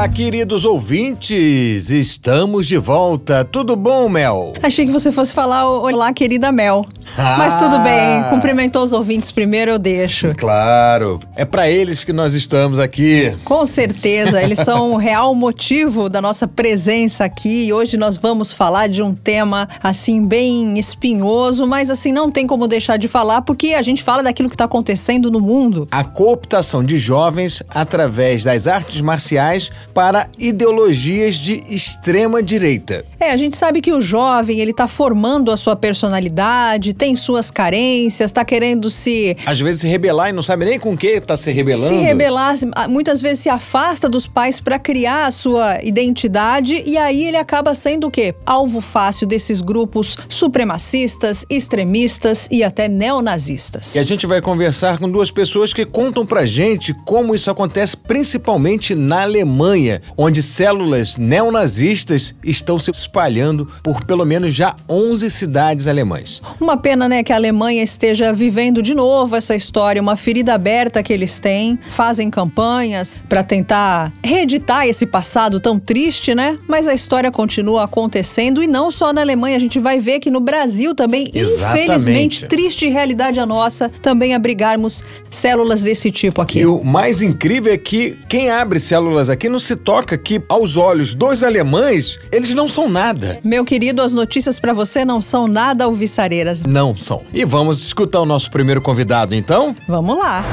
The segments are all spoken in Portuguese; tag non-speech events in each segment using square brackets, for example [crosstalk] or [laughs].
Olá, queridos ouvintes! Estamos de volta. Tudo bom, Mel? Achei que você fosse falar olá, querida Mel. Ah. Mas tudo bem, cumprimentou os ouvintes primeiro, eu deixo. Claro, é para eles que nós estamos aqui. Com certeza, eles são o real motivo da nossa presença aqui. E hoje nós vamos falar de um tema assim bem espinhoso, mas assim não tem como deixar de falar porque a gente fala daquilo que está acontecendo no mundo. A cooptação de jovens através das artes marciais para ideologias de extrema direita. É, a gente sabe que o jovem ele está formando a sua personalidade tem suas carências, está querendo se. Às vezes se rebelar e não sabe nem com o que está se rebelando. Se rebelar, muitas vezes se afasta dos pais para criar a sua identidade e aí ele acaba sendo o quê? Alvo fácil desses grupos supremacistas, extremistas e até neonazistas. E a gente vai conversar com duas pessoas que contam pra gente como isso acontece principalmente na Alemanha, onde células neonazistas estão se espalhando por pelo menos já 11 cidades alemãs. Uma pena, né, que a Alemanha esteja vivendo de novo essa história, uma ferida aberta que eles têm, fazem campanhas para tentar reeditar esse passado tão triste, né? Mas a história continua acontecendo e não só na Alemanha, a gente vai ver que no Brasil também, Exatamente. infelizmente, triste realidade a nossa, também abrigarmos células desse tipo aqui. E o mais incrível é que quem abre células aqui não se toca que aos olhos dos alemães, eles não são nada. Meu querido, as notícias para você não são nada alvissareiras. Não são. E vamos escutar o nosso primeiro convidado, então? Vamos lá.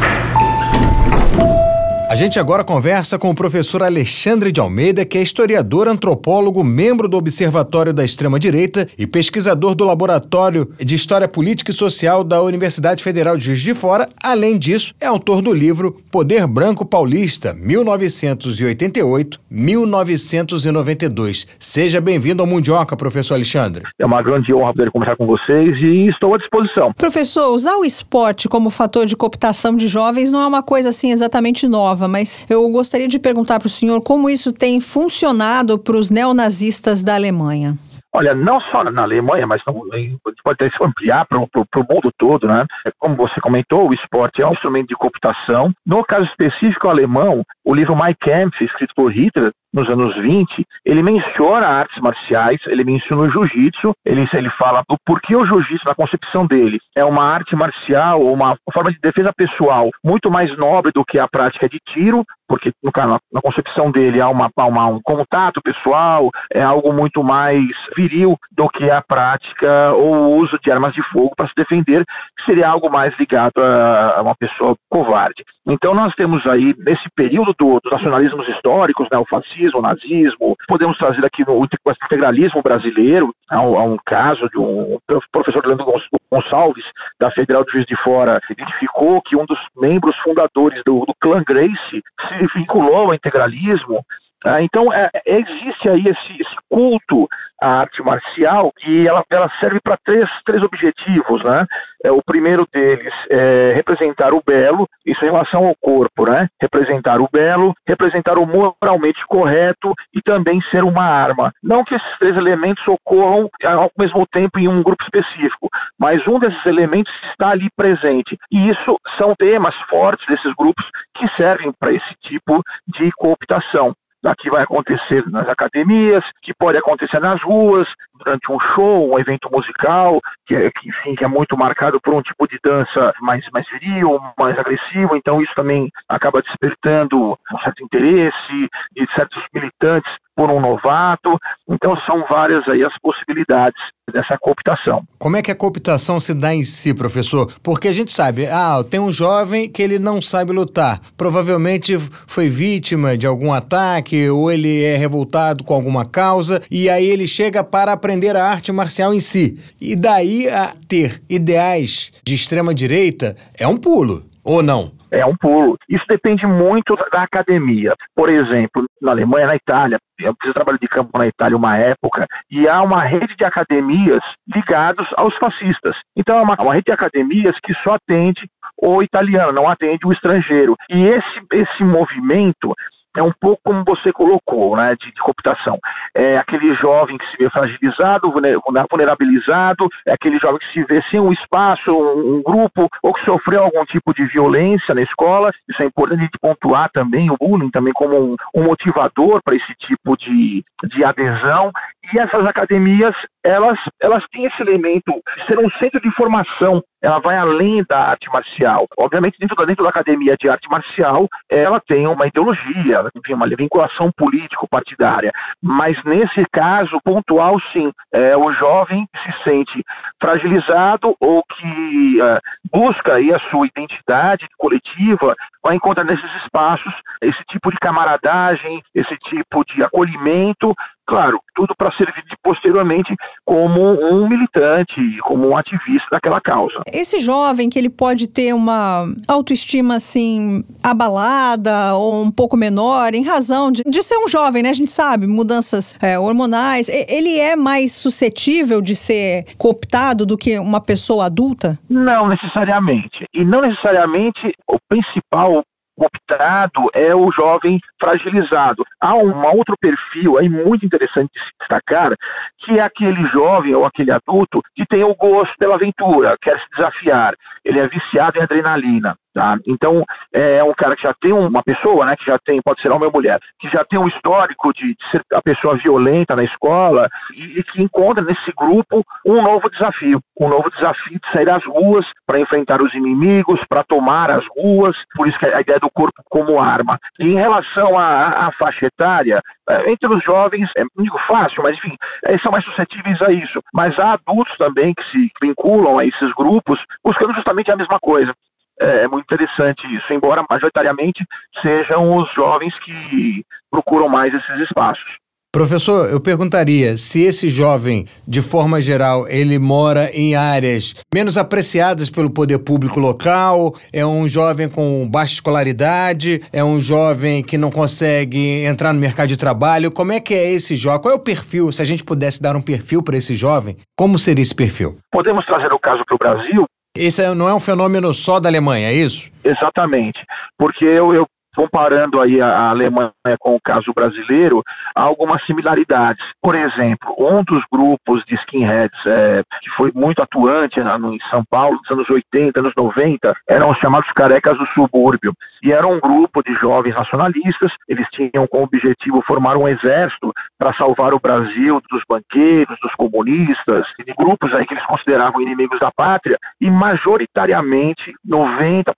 A gente agora conversa com o professor Alexandre de Almeida, que é historiador, antropólogo, membro do Observatório da Extrema-Direita e pesquisador do Laboratório de História Política e Social da Universidade Federal de Juiz de Fora. Além disso, é autor do livro Poder Branco Paulista, 1988-1992. Seja bem-vindo ao Mundioca, professor Alexandre. É uma grande honra poder conversar com vocês e estou à disposição. Professor, usar o esporte como fator de cooptação de jovens não é uma coisa assim exatamente nova mas eu gostaria de perguntar para o senhor como isso tem funcionado para os neonazistas da Alemanha. Olha, não só na Alemanha, mas pode até se ampliar para o mundo todo, né? Como você comentou, o esporte é um instrumento de cooptação. No caso específico alemão, o livro My Kampf, escrito por Hitler, nos anos 20, ele menciona artes marciais, ele menciona o jiu-jitsu, ele, ele fala do porquê o jiu-jitsu, na concepção dele, é uma arte marcial, uma forma de defesa pessoal muito mais nobre do que a prática de tiro, porque no, na, na concepção dele há, uma, uma, um contato pessoal, é algo muito mais viril do que a prática ou o uso de armas de fogo para se defender, que seria algo mais ligado a, a uma pessoa covarde. Então nós temos aí, nesse período do, dos nacionalismos históricos, né, o fascismo, o nazismo, podemos trazer aqui no integralismo brasileiro, há um, há um caso de um professor Leandro Gonçalves, da Federal de Juiz de Fora, identificou que um dos membros fundadores do, do clã Grace se vinculou ao integralismo ah, então, é, existe aí esse, esse, culto à arte marcial e ela, ela serve para três, três objetivos. Né? É, o primeiro deles é representar o belo, isso em relação ao corpo, né? representar o belo, representar o moralmente correto e também ser uma arma. Não que esses três elementos ocorram ao mesmo tempo em um grupo específico, mas um desses elementos está ali presente. E isso são temas fortes desses grupos que servem para esse tipo de cooptação que vai acontecer nas academias, que pode acontecer nas ruas, durante um show, um evento musical, que, é, que, enfim, que é muito marcado por um tipo de dança mais, mais viril, mais agressivo, então isso também acaba despertando um certo interesse de certos militantes por um novato. Então são várias aí as possibilidades dessa cooptação. Como é que a cooptação se dá em si, professor? Porque a gente sabe, ah, tem um jovem que ele não sabe lutar, provavelmente foi vítima de algum ataque ou ele é revoltado com alguma causa e aí ele chega para aprender a arte marcial em si. E daí a ter ideais de extrema direita é um pulo, ou não? é um pulo. Isso depende muito da academia. Por exemplo, na Alemanha, na Itália, eu fiz trabalho de campo na Itália uma época, e há uma rede de academias ligados aos fascistas. Então é uma, uma rede de academias que só atende o italiano, não atende o estrangeiro. E esse, esse movimento é um pouco como você colocou, né, de, de cooptação. É aquele jovem que se vê fragilizado, vulnerabilizado, é aquele jovem que se vê sem um espaço, um, um grupo, ou que sofreu algum tipo de violência na escola. Isso é importante a gente pontuar também, o bullying também como um, um motivador para esse tipo de, de adesão. E essas academias, elas, elas têm esse elemento de ser um centro de formação ela vai além da arte marcial. Obviamente, dentro da, dentro da academia de arte marcial, ela tem uma ideologia, enfim, uma vinculação político-partidária. Mas nesse caso pontual, sim, é, o jovem se sente fragilizado ou que é, busca aí a sua identidade coletiva, vai encontrar nesses espaços esse tipo de camaradagem, esse tipo de acolhimento Claro, tudo para servir posteriormente como um militante, como um ativista daquela causa. Esse jovem que ele pode ter uma autoestima assim abalada ou um pouco menor em razão de, de ser um jovem, né? A gente sabe, mudanças é, hormonais. Ele é mais suscetível de ser cooptado do que uma pessoa adulta? Não necessariamente. E não necessariamente o principal optado é o jovem fragilizado. Há um outro perfil aí muito interessante de se destacar, que é aquele jovem ou aquele adulto que tem o gosto pela aventura, quer se desafiar, ele é viciado em adrenalina. Tá? Então, é um cara que já tem uma pessoa, né, que já tem, pode ser homem ou mulher, que já tem um histórico de, de ser a pessoa violenta na escola e, e, que encontra nesse grupo um novo desafio, um novo desafio de sair às ruas para enfrentar os inimigos, para tomar as ruas, por isso que a ideia do corpo como arma. E em relação à, à faixa etária, é, entre os jovens, é, não digo fácil, mas enfim, eles são mais suscetíveis a isso. Mas há adultos também que se vinculam a esses grupos buscando justamente a mesma coisa. É, é muito interessante isso, embora majoritariamente sejam os jovens que procuram mais esses espaços. Professor, eu perguntaria se esse jovem, de forma geral, ele mora em áreas menos apreciadas pelo poder público local, é um jovem com baixa escolaridade, é um jovem que não consegue entrar no mercado de trabalho. Como é que é esse jovem? Qual é o perfil? Se a gente pudesse dar um perfil para esse jovem, como seria esse perfil? Podemos trazer o caso para o Brasil, esse não é um fenômeno só da Alemanha, é isso? Exatamente, porque eu, eu comparando aí a Alemanha com o caso brasileiro, há algumas similaridades. Por exemplo, um dos grupos de skinheads é, que foi muito atuante em São Paulo nos anos 80, anos 90, eram os chamados carecas do subúrbio. E era um grupo de jovens nacionalistas, eles tinham como objetivo formar um exército para salvar o Brasil dos banqueiros, dos comunistas, de grupos aí que eles consideravam inimigos da pátria, e majoritariamente 90%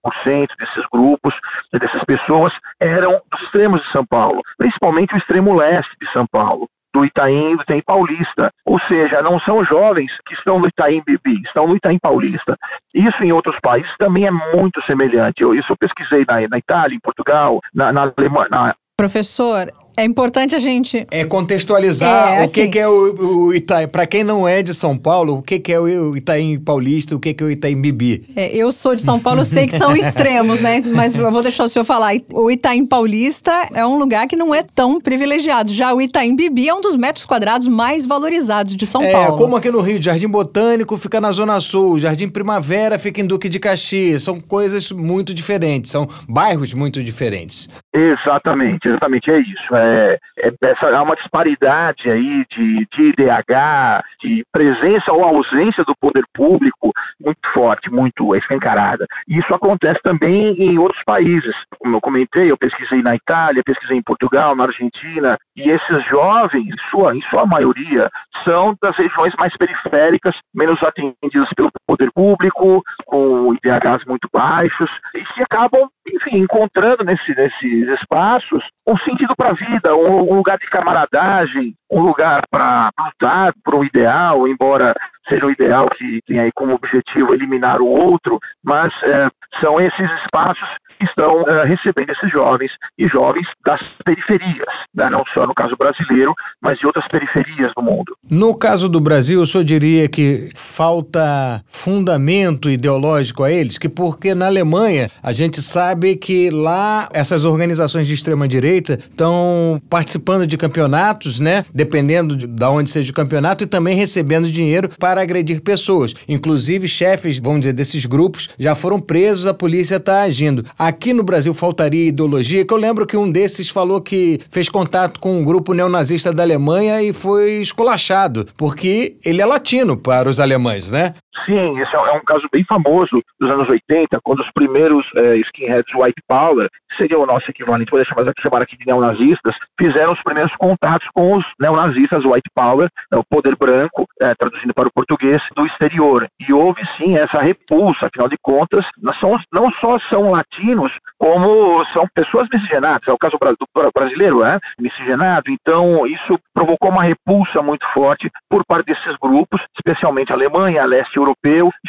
desses grupos, dessas pessoas, pessoas eram dos extremos de São Paulo, principalmente o extremo leste de São Paulo do Itaim, do Itaim Paulista. Ou seja, não são jovens que estão no Itaim Bibi, estão no Itaim Paulista. Isso em outros países também é muito semelhante. Eu, isso eu pesquisei na, na Itália, em Portugal, na, na Alemanha. Professor, é importante a gente. É contextualizar é, o que, assim... que é o, o Itaim. Para quem não é de São Paulo, o que, que é o Itaim Paulista, o que, que é o Itaim Bibi. É, eu sou de São Paulo, sei que são [laughs] extremos, né? Mas eu vou deixar o senhor falar. O Itaim Paulista é um lugar que não é tão privilegiado. Já o Itaim Bibi é um dos metros quadrados mais valorizados de São é, Paulo. É, como aqui no Rio, Jardim Botânico fica na Zona Sul, Jardim Primavera fica em Duque de Caxias. São coisas muito diferentes, são bairros muito diferentes. Exatamente, exatamente, é isso. É, é, essa, há uma disparidade aí de, de IDH, de presença ou ausência do poder público muito forte, muito escancarada. E isso acontece também em outros países. Como eu comentei, eu pesquisei na Itália, pesquisei em Portugal, na Argentina, e esses jovens, sua, em sua maioria, são das regiões mais periféricas, menos atendidas pelo poder público, com IDHs muito baixos, e que acabam, enfim, encontrando nesse, nesses espaços um sentido para a vida, um, um lugar de camaradagem, um lugar para lutar por um ideal, embora seja um ideal que tem aí como objetivo eliminar o outro, mas é, são esses espaços que estão uh, recebendo esses jovens e jovens das periferias, né? não só no caso brasileiro, mas de outras periferias do mundo. No caso do Brasil, o senhor diria que falta fundamento ideológico a eles, que porque na Alemanha a gente sabe que lá essas organizações de extrema direita estão participando de campeonatos, né? Dependendo de, de onde seja o campeonato e também recebendo dinheiro para agredir pessoas. Inclusive chefes, vamos dizer, desses grupos já foram presos, a polícia está agindo. Aqui no Brasil faltaria ideologia, que eu lembro que um desses falou que fez contato com um grupo neonazista da Alemanha e foi esculachado, porque ele é latino para os alemães, né? Sim, esse é um caso bem famoso dos anos 80, quando os primeiros é, skinheads white power, que seria o nosso equivalente, vou aqui, chamar aqui de neonazistas, fizeram os primeiros contatos com os neonazistas white power, né, o poder branco, é, traduzindo para o português, do exterior. E houve sim essa repulsa, afinal de contas, são, não só são latinos, como são pessoas miscigenadas. É o caso do brasileiro, é miscigenado. Então, isso provocou uma repulsa muito forte por parte desses grupos, especialmente a Alemanha, a leste europeu,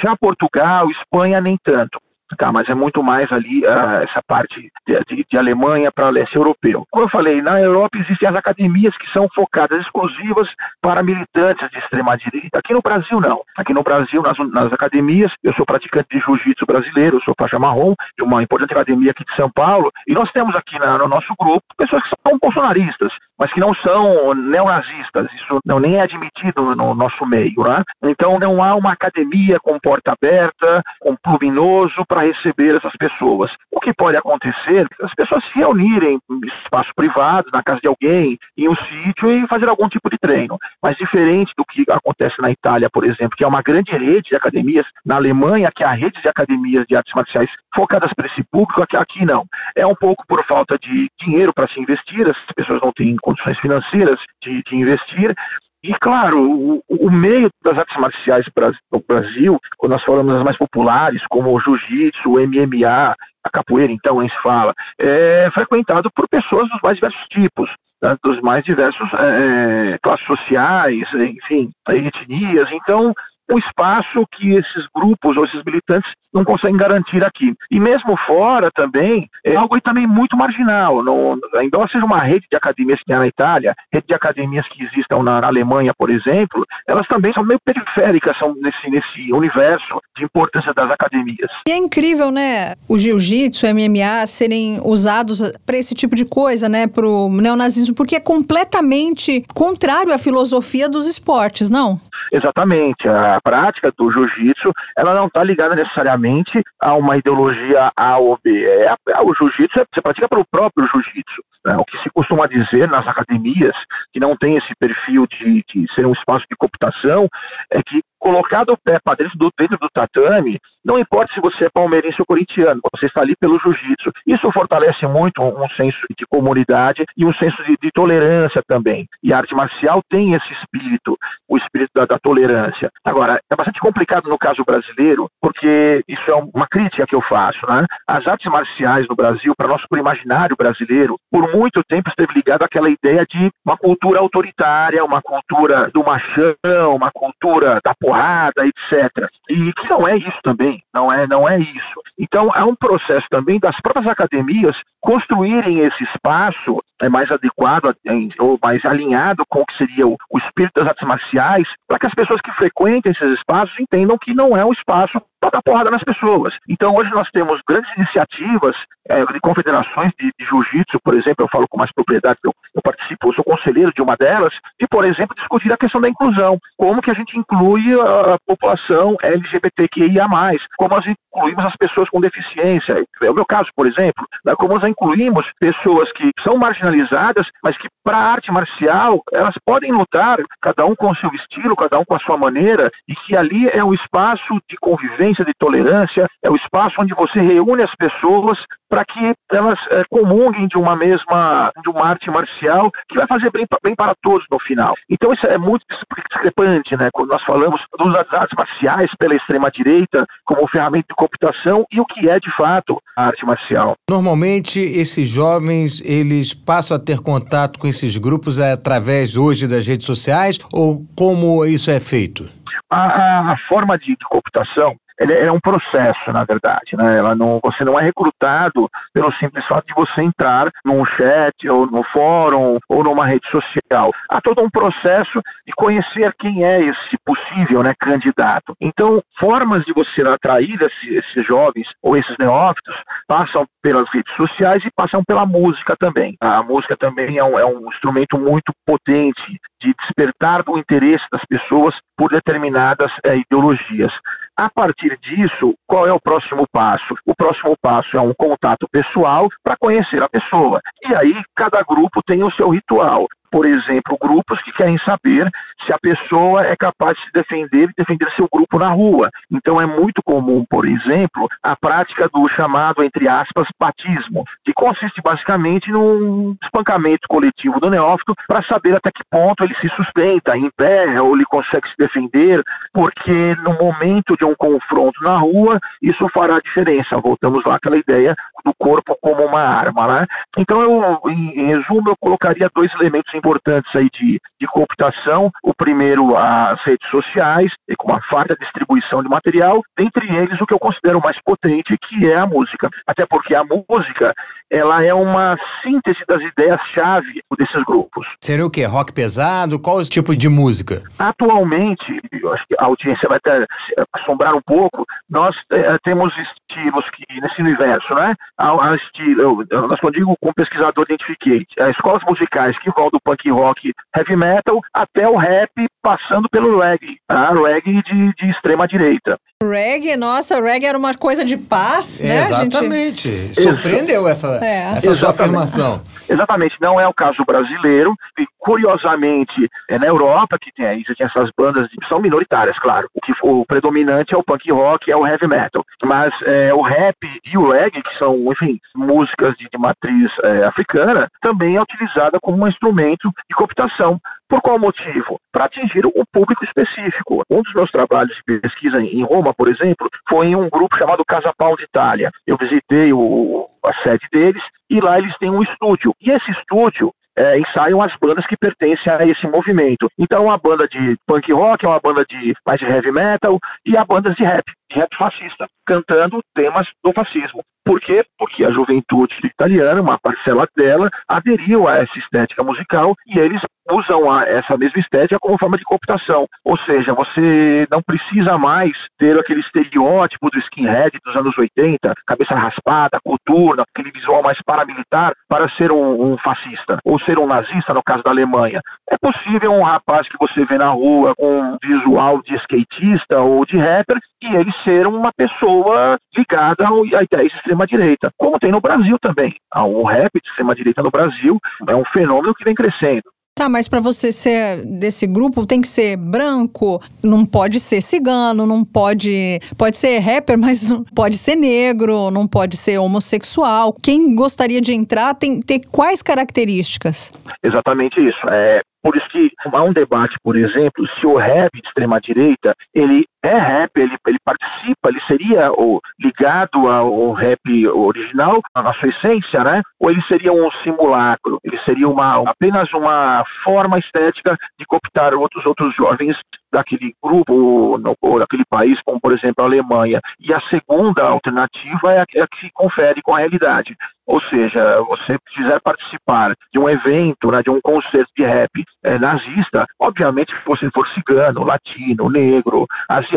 já Portugal, Espanha, nem tanto tá? mas é muito mais ali uh, essa parte de, de, de Alemanha para leste europeu. Como eu falei, na Europa existem as academias que são focadas exclusivas para militantes de extrema-direita. Aqui no Brasil, não. Aqui no Brasil, nas, nas academias, eu sou praticante de jiu-jitsu brasileiro, eu sou faixa marrom de uma importante academia aqui de São Paulo, e nós temos aqui na, no nosso grupo pessoas que são bolsonaristas, mas que não são neonazistas. Isso não nem é admitido no nosso meio, né? Então não há uma academia com porta aberta, com luminoso para para receber essas pessoas. O que pode acontecer é as pessoas se reunirem em espaço privado, na casa de alguém, em um sítio e fazer algum tipo de treino. Mas diferente do que acontece na Itália, por exemplo, que é uma grande rede de academias, na Alemanha, que é a rede de academias de artes marciais focadas para esse público, aqui, aqui não. É um pouco por falta de dinheiro para se investir, as pessoas não têm condições financeiras de, de investir, e, claro, o, o, meio das artes marciais no Brasil, quando nós falamos das mais populares, como o jiu-jitsu, o MMA, a capoeira, então, se fala, é frequentado por pessoas dos mais diversos tipos, né, dos mais diversos é, classes sociais, enfim, etnias. Então, um espaço que esses grupos ou esses militantes não conseguem garantir aqui. E mesmo fora também, é algo também muito marginal. No, embora seja uma rede de academias que tem na Itália, rede de academias que existam na, na, Alemanha, por exemplo, elas também são meio periféricas são nesse, nesse universo de importância das academias. E é incrível, né, o jiu-jitsu, o MMA serem usados para esse tipo de coisa, né, para o neonazismo, porque é completamente contrário à filosofia dos esportes, não? Exatamente. A prática do jiu-jitsu, ela não está ligada necessariamente a uma ideologia A ou B. É, é o jiu-jitsu você pratica para o próprio jiu-jitsu. Né? O que se costuma dizer nas academias, que não tem esse perfil de, de ser um espaço de cooptação, é que colocado o pé para dentro do, dentro do tatame, não importa se você é palmeirense ou corintiano, você está ali pelo jiu-jitsu. Isso fortalece muito um, um, senso de comunidade e um senso de, de, tolerância também. E a arte marcial tem esse espírito, o espírito da, da, tolerância. Agora, é bastante complicado no caso brasileiro, porque isso é uma crítica que eu faço. Né? As artes marciais no Brasil, para nosso imaginário brasileiro, por muito tempo esteve ligado àquela ideia de uma cultura autoritária, uma cultura do machão, uma cultura da porrada, etc. E que não é isso também, não é, não é isso. Então, há um processo também das próprias academias construírem esse espaço é mais adequado ou mais alinhado com o que seria o, o espírito das artes marciais, para que as pessoas que frequentem esses espaços entendam que não é um espaço para dar porrada nas pessoas. Então, hoje nós temos grandes iniciativas é, de confederações de, de jiu-jitsu, por exemplo, eu falo com mais propriedade, eu, eu, participo, eu sou conselheiro de uma delas, de, por exemplo, discutir a questão da inclusão. Como que a gente inclui a, a população LGBTQIA+, como nós incluímos as pessoas com deficiência. É o meu caso, por exemplo, né, como nós incluímos pessoas que são marginalizadas, mas que para a arte marcial elas podem lutar, cada um com o seu estilo, cada um com a sua maneira, e que ali é um espaço de convivência, de tolerância, é o espaço onde você reúne as pessoas para que elas é, comunguem de uma mesma, de uma arte marcial que vai fazer bem, bem para todos no final. Então isso é muito discrepante, né? Quando nós falamos das artes marciais pela extrema direita como ferramenta de cooptação e o que é de fato a arte marcial. Normalmente esses jovens eles passam a ter contato com esses grupos através hoje das redes sociais ou como isso é feito? A, a forma de, de cooptação ele é um processo, na verdade, né? Ela não, você não é recrutado pelo simples fato de você entrar num chat ou no fórum ou numa rede social. Há todo um processo de conhecer quem é esse possível, né, candidato. Então, formas de você atrair esses, esses jovens ou esses neófitos passam pelas redes sociais e passam pela música também. A música também é um, é um instrumento muito potente de despertar o interesse das pessoas por determinadas é, ideologias. A partir disso, qual é o próximo passo? O próximo passo é um contato pessoal para conhecer a pessoa. E aí, cada grupo tem o seu ritual por exemplo, grupos que querem saber se a pessoa é capaz de se defender e defender seu grupo na rua. Então é muito comum, por exemplo, a prática do chamado, entre aspas, batismo, que consiste basicamente num espancamento coletivo do neófito para saber até que ponto ele se sustenta em pé ou ele consegue se defender, porque no momento de um confronto na rua, isso fará diferença. Voltamos lá àquela ideia do corpo como uma arma, né? Então, eu, em, resumo, eu colocaria dois elementos importantes aí de, de computação. O primeiro, as redes sociais, e com uma farta distribuição de material, dentre eles o que eu considero mais potente, que é a música. Até porque a música, ela é uma síntese das ideias-chave desses grupos. Seria o quê? Rock pesado? Qual o tipo de música? Atualmente, eu acho que a audiência vai até assombrar um pouco, nós é, temos estilos que, nesse universo, né? A, a estilo, eu, nós quando digo com pesquisador identifiquei, as escolas musicais que vão do punk rock, heavy metal, até o rap, passando pelo reggae, tá? reggae de, de extrema direita. Reggae, nossa, reggae era uma coisa de paz, né? Exatamente. Gente... Surpreendeu essa, é. essa sua afirmação. Exatamente, não é o caso brasileiro. E curiosamente, é na Europa que tem aí, tem essas bandas que são minoritárias, claro. O que o predominante é o punk rock, é o heavy metal. Mas é, o rap e o reggae, que são, enfim, músicas de, de matriz é, africana, também é utilizada como um instrumento de cooptação. Por qual motivo? Para atingir um público específico. Um dos meus trabalhos de pesquisa em Roma, por exemplo, foi em um grupo chamado Casa Pau de Itália. Eu visitei o, a sede deles e lá eles têm um estúdio. E esse estúdio é, ensaiam as bandas que pertencem a esse movimento. Então, a banda de punk rock, uma banda de mais de heavy metal e há bandas de rap, de rap fascista, cantando temas do fascismo. Por quê? Porque a juventude italiana, uma parcela dela, aderiu a essa estética musical e eles usam a, essa mesma estética como forma de cooptação. Ou seja, você não precisa mais ter aquele estereótipo do skinhead dos anos 80, cabeça raspada, coturna, aquele visual mais paramilitar, para ser um, um fascista ou ser um nazista, no caso da Alemanha. É possível um rapaz que você vê na rua com um visual de skatista ou de rapper e ele ser uma pessoa ligada à ideia de extrema-direita, como tem no Brasil também. O rap de extrema-direita no Brasil é um fenômeno que vem crescendo. Tá, mas para você ser desse grupo tem que ser branco, não pode ser cigano, não pode. Pode ser rapper, [laughs] mas não pode ser negro, não pode ser homossexual. Quem gostaria de entrar tem que ter quais características? Exatamente isso. É, por isso que há um debate, por exemplo, se o rap de extrema-direita, ele é rap, ele, ele participa, ele seria o, ligado ao rap original, na sua essência, né? Ou ele seria um simulacro, ele seria uma, apenas uma forma estética de cooptar outros outros jovens daquele grupo ou daquele país, como por exemplo a Alemanha. E a segunda alternativa é a, é a que confere com a realidade. Ou seja, você quiser participar de um evento, né, de um concerto de rap é, nazista, obviamente se você for cigano, latino, negro, asiático,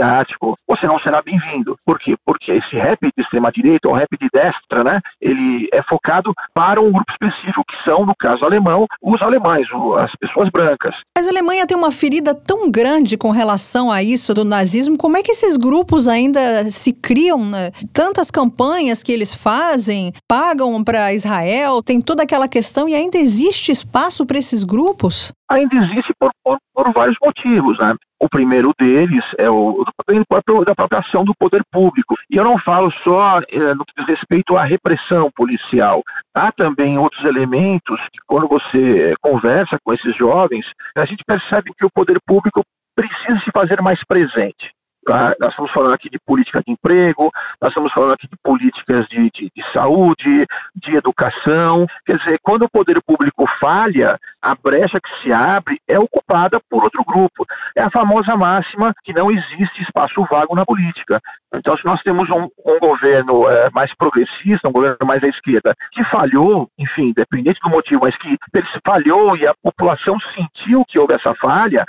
você não será bem-vindo. Por quê? Porque esse rap de extrema-direita, ou rap de destra, né, ele é focado para um grupo específico, que são, no caso alemão, os alemães, as pessoas brancas. Mas a Alemanha tem uma ferida tão grande com relação a isso do nazismo, como é que esses grupos ainda se criam? Né? Tantas campanhas que eles fazem, pagam para Israel, tem toda aquela questão e ainda existe espaço para esses grupos? Ainda existe por, por, por, vários motivos, né? O primeiro deles é o da própria ação do poder público. E eu não falo só é, no que diz respeito à repressão policial. Há também outros elementos que, quando você conversa com esses jovens, a gente percebe que o poder público precisa se fazer mais presente. Tá? Nós estamos falando aqui de política de emprego, nós estamos falando aqui de políticas de, de, de, saúde, de educação. Quer dizer, quando o poder público falha, a brecha que se abre é ocupada por outro grupo. É a famosa máxima que não existe espaço vago na política. Então, se nós temos um, um governo é, mais progressista, um governo mais à esquerda, que falhou, enfim, independente do motivo, mas que falhou e a população sentiu que houve essa falha,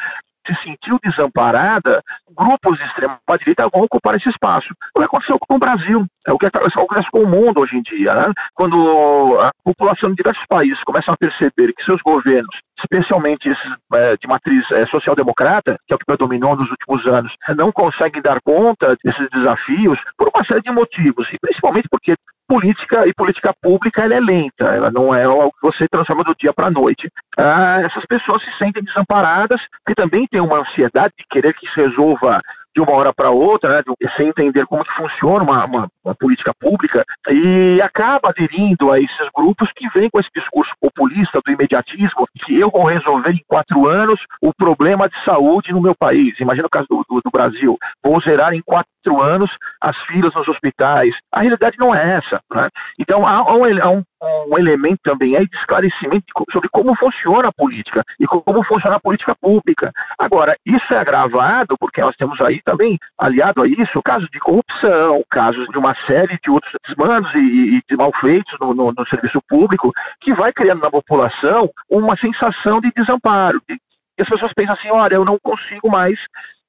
se sentiu desamparada, grupos de extrema-direita vão ocupar esse espaço. O que aconteceu com o Brasil, é o que acontece com o mundo hoje em dia. Né? Quando a população de diversos países começam a perceber que seus governos, especialmente esses é, de matriz é, social-democrata, que é o que predominou nos últimos anos, não conseguem dar conta desses desafios por uma série de motivos, e principalmente porque política e política pública ela é lenta, ela não é algo que você transforma do dia para a noite. Ah, essas pessoas se sentem desamparadas, que também têm uma ansiedade de querer que se resolva de uma hora para outra, né, sem entender como que funciona uma, uma, uma, política pública, e acaba aderindo a esses grupos que vêm com esse discurso populista do imediatismo, que eu vou resolver em quatro anos o problema de saúde no meu país. Imagina o caso do, do, do Brasil. Vou zerar em quatro anos as filas nos hospitais. A realidade não é essa. Né? Então, há, há, um, há um um elemento também aí de esclarecimento sobre como funciona a política e como funciona a política pública. Agora, isso é agravado porque nós temos aí também, aliado a isso, casos de corrupção, casos de uma série de outros desmandos e, e de malfeitos no, no, no serviço público, que vai criando na população uma sensação de desamparo, de, e as pessoas pensam assim, olha, eu não consigo mais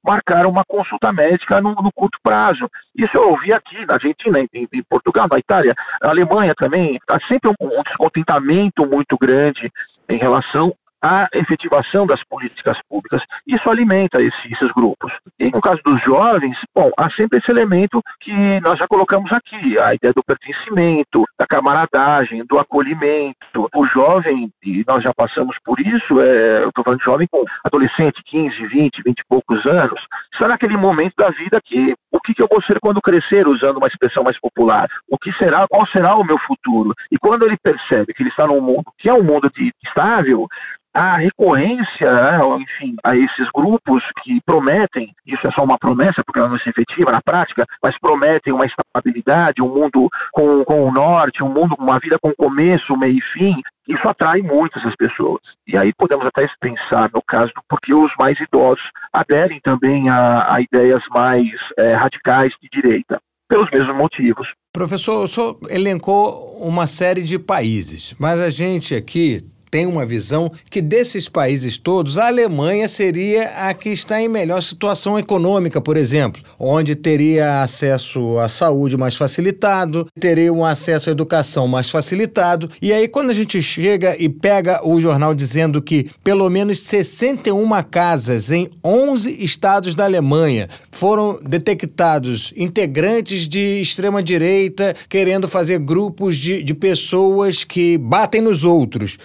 marcar uma consulta médica no, no curto prazo. Isso eu ouvi aqui na Argentina, em, em Portugal, na Itália, na Alemanha também. Há sempre um, um descontentamento muito grande em relação a efetivação das políticas públicas. Isso alimenta esse, esses grupos. E no caso dos jovens, bom, há sempre esse elemento que nós já colocamos aqui, a ideia do pertencimento, da camaradagem, do acolhimento. O jovem, e nós já passamos por isso, é, eu estou falando de jovem com adolescente, 15, 20, 20 e poucos anos, está naquele momento da vida que o que, que eu vou ser quando crescer, usando uma expressão mais popular? O que será, qual será o meu futuro? E quando ele percebe que ele está num mundo que é um mundo de, estável, a recorrência, né, enfim, a esses grupos que prometem, isso é só uma promessa, porque ela não se efetiva na prática, mas prometem uma estabilidade, um mundo com, com o norte, um mundo com uma vida com começo, meio e fim, isso atrai muito essas pessoas. E aí podemos até pensar no caso do porque os mais idosos aderem também a, a ideias mais é, radicais de direita, pelos mesmos motivos. Professor, o senhor elencou uma série de países, mas a gente aqui tem uma visão que desses países todos, a Alemanha seria a que está em melhor situação econômica, por exemplo, onde teria acesso à saúde mais facilitado, teria um acesso à educação mais facilitado. E aí, quando a gente chega e pega o jornal dizendo que pelo menos 61 casas em 11 estados da Alemanha foram detectados integrantes de extrema-direita querendo fazer grupos de, de pessoas que batem nos outros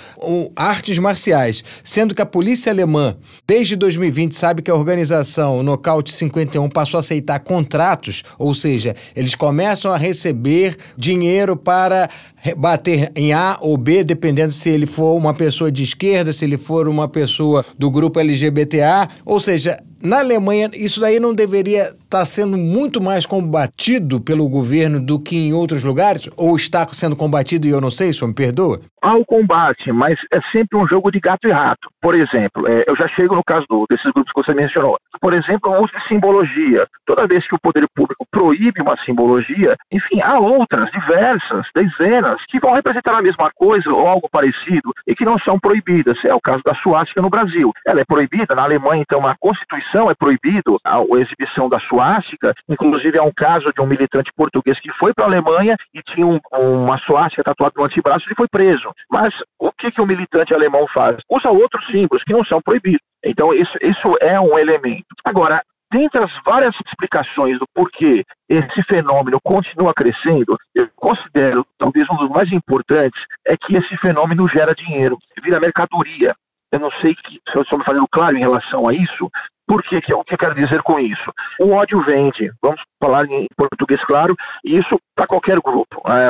artes marciais, sendo que a polícia alemã, desde 2020, sabe que a organização Nocaute 51 passou a aceitar contratos, ou seja, eles começam a receber dinheiro para bater em A ou B, dependendo se ele for uma pessoa de esquerda, se ele for uma pessoa do grupo LGBTA, ou seja, na Alemanha, isso daí não deveria estar tá sendo muito mais combatido pelo governo do que em outros lugares? Ou está sendo combatido e eu não sei, senhor me perdoa? Há o combate, mas é sempre um jogo de gato e rato. Por exemplo, é, eu já chego no caso do, desses grupos que você mencionou. Por exemplo, o uso de simbologia. Toda vez que o poder público proíbe uma simbologia, enfim, há outras, diversas, dezenas, que vão representar a mesma coisa ou algo parecido e que não são proibidas. É o caso da suástica no Brasil. Ela é proibida, na Alemanha, então, a Constituição é proibido a, exibição da suástica. Inclusive, é um caso de um militante português que foi para a Alemanha e tinha um, uma suástica tatuada no antebraço e foi preso. Mas o que, que o militante alemão faz? Usa outros símbolos que não são proibidos. Então, isso, isso é um elemento. Agora, dentre as várias explicações do porquê esse fenômeno continua crescendo, eu considero, talvez um dos mais importantes, é que esse fenômeno gera dinheiro, vira mercadoria. Eu não sei que, se eu estou me fazendo claro em relação a isso, por que, o que eu quero dizer com isso? O ódio vende, vamos falar em português claro, e isso para qualquer grupo. É,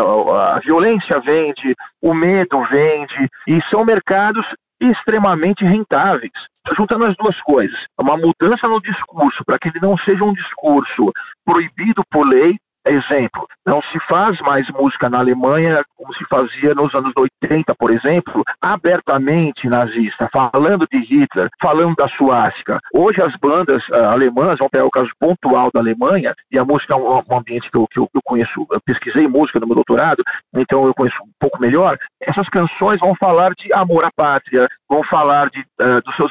a violência vende, o medo vende, e são mercados extremamente rentáveis. Juntando as duas coisas, uma mudança no discurso para que ele não seja um discurso proibido por lei, Exemplo, não se faz mais música na Alemanha como se fazia nos anos 80, por exemplo, abertamente nazista, falando de Hitler, falando da suástica. Hoje as bandas uh, alemãs, vamos pegar o caso pontual da Alemanha, e a música é um, um ambiente que eu, que eu, eu conheço, eu pesquisei música no meu doutorado, então eu conheço um pouco melhor. Essas canções vão falar de amor à pátria, vão falar de, uh, seus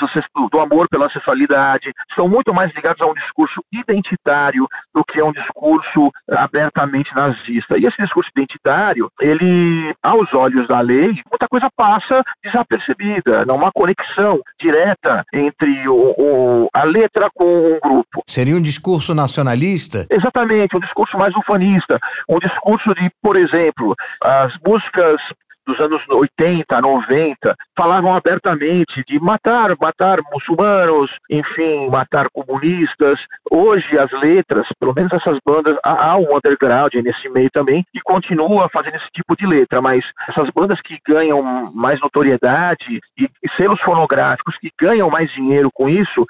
do amor pela ancestralidade, estão muito mais ligados a um discurso identitário do que a um discurso abertamente nazista. E esse discurso identitário, ele, aos olhos da lei, muita coisa passa desapercebida, não uma conexão direta entre o, o, a letra com um grupo. Seria um discurso nacionalista? Exatamente, um discurso mais ufanista, um discurso de, por exemplo, as músicas dos anos 80, 90, falavam abertamente de matar, matar muçulmanos, enfim, matar comunistas. Hoje as letras, pelo menos essas bandas, há um underground nesse meio também que continua fazendo esse tipo de letra, mas essas bandas que ganham mais notoriedade e, e selos fonográficos que ganham mais dinheiro com isso,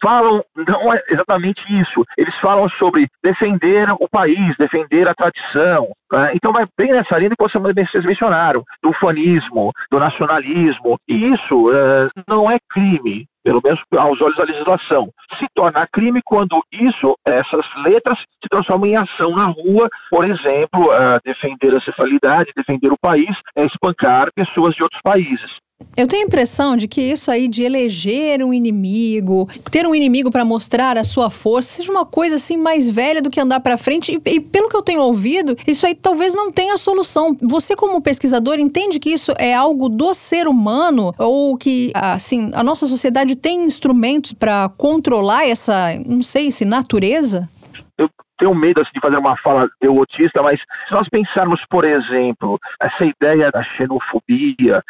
falam não é exatamente isso. Eles falam sobre defender o país, defender a tradição. Né? Então vai bem nessa linha que vocês mencionaram, do fanismo, do nacionalismo. E isso uh, não é crime pelo menos aos olhos da legislação. Se torna crime quando isso, essas letras, se transformam em ação na rua, por exemplo, uh, defender a cefalidade, defender o país, é espancar pessoas de outros países. Eu tenho a impressão de que isso aí de eleger um inimigo, ter um inimigo para mostrar a sua força, seja uma coisa assim mais velha do que andar para frente. E, e, pelo que eu tenho ouvido, isso aí talvez não tenha solução. Você, como pesquisador, entende que isso é algo do ser humano ou que, assim, a nossa sociedade tem instrumentos para controlar essa, não sei se natureza? Eu tenho medo assim, de fazer uma fala autista, mas se nós pensarmos, por exemplo, essa ideia da xenofobia,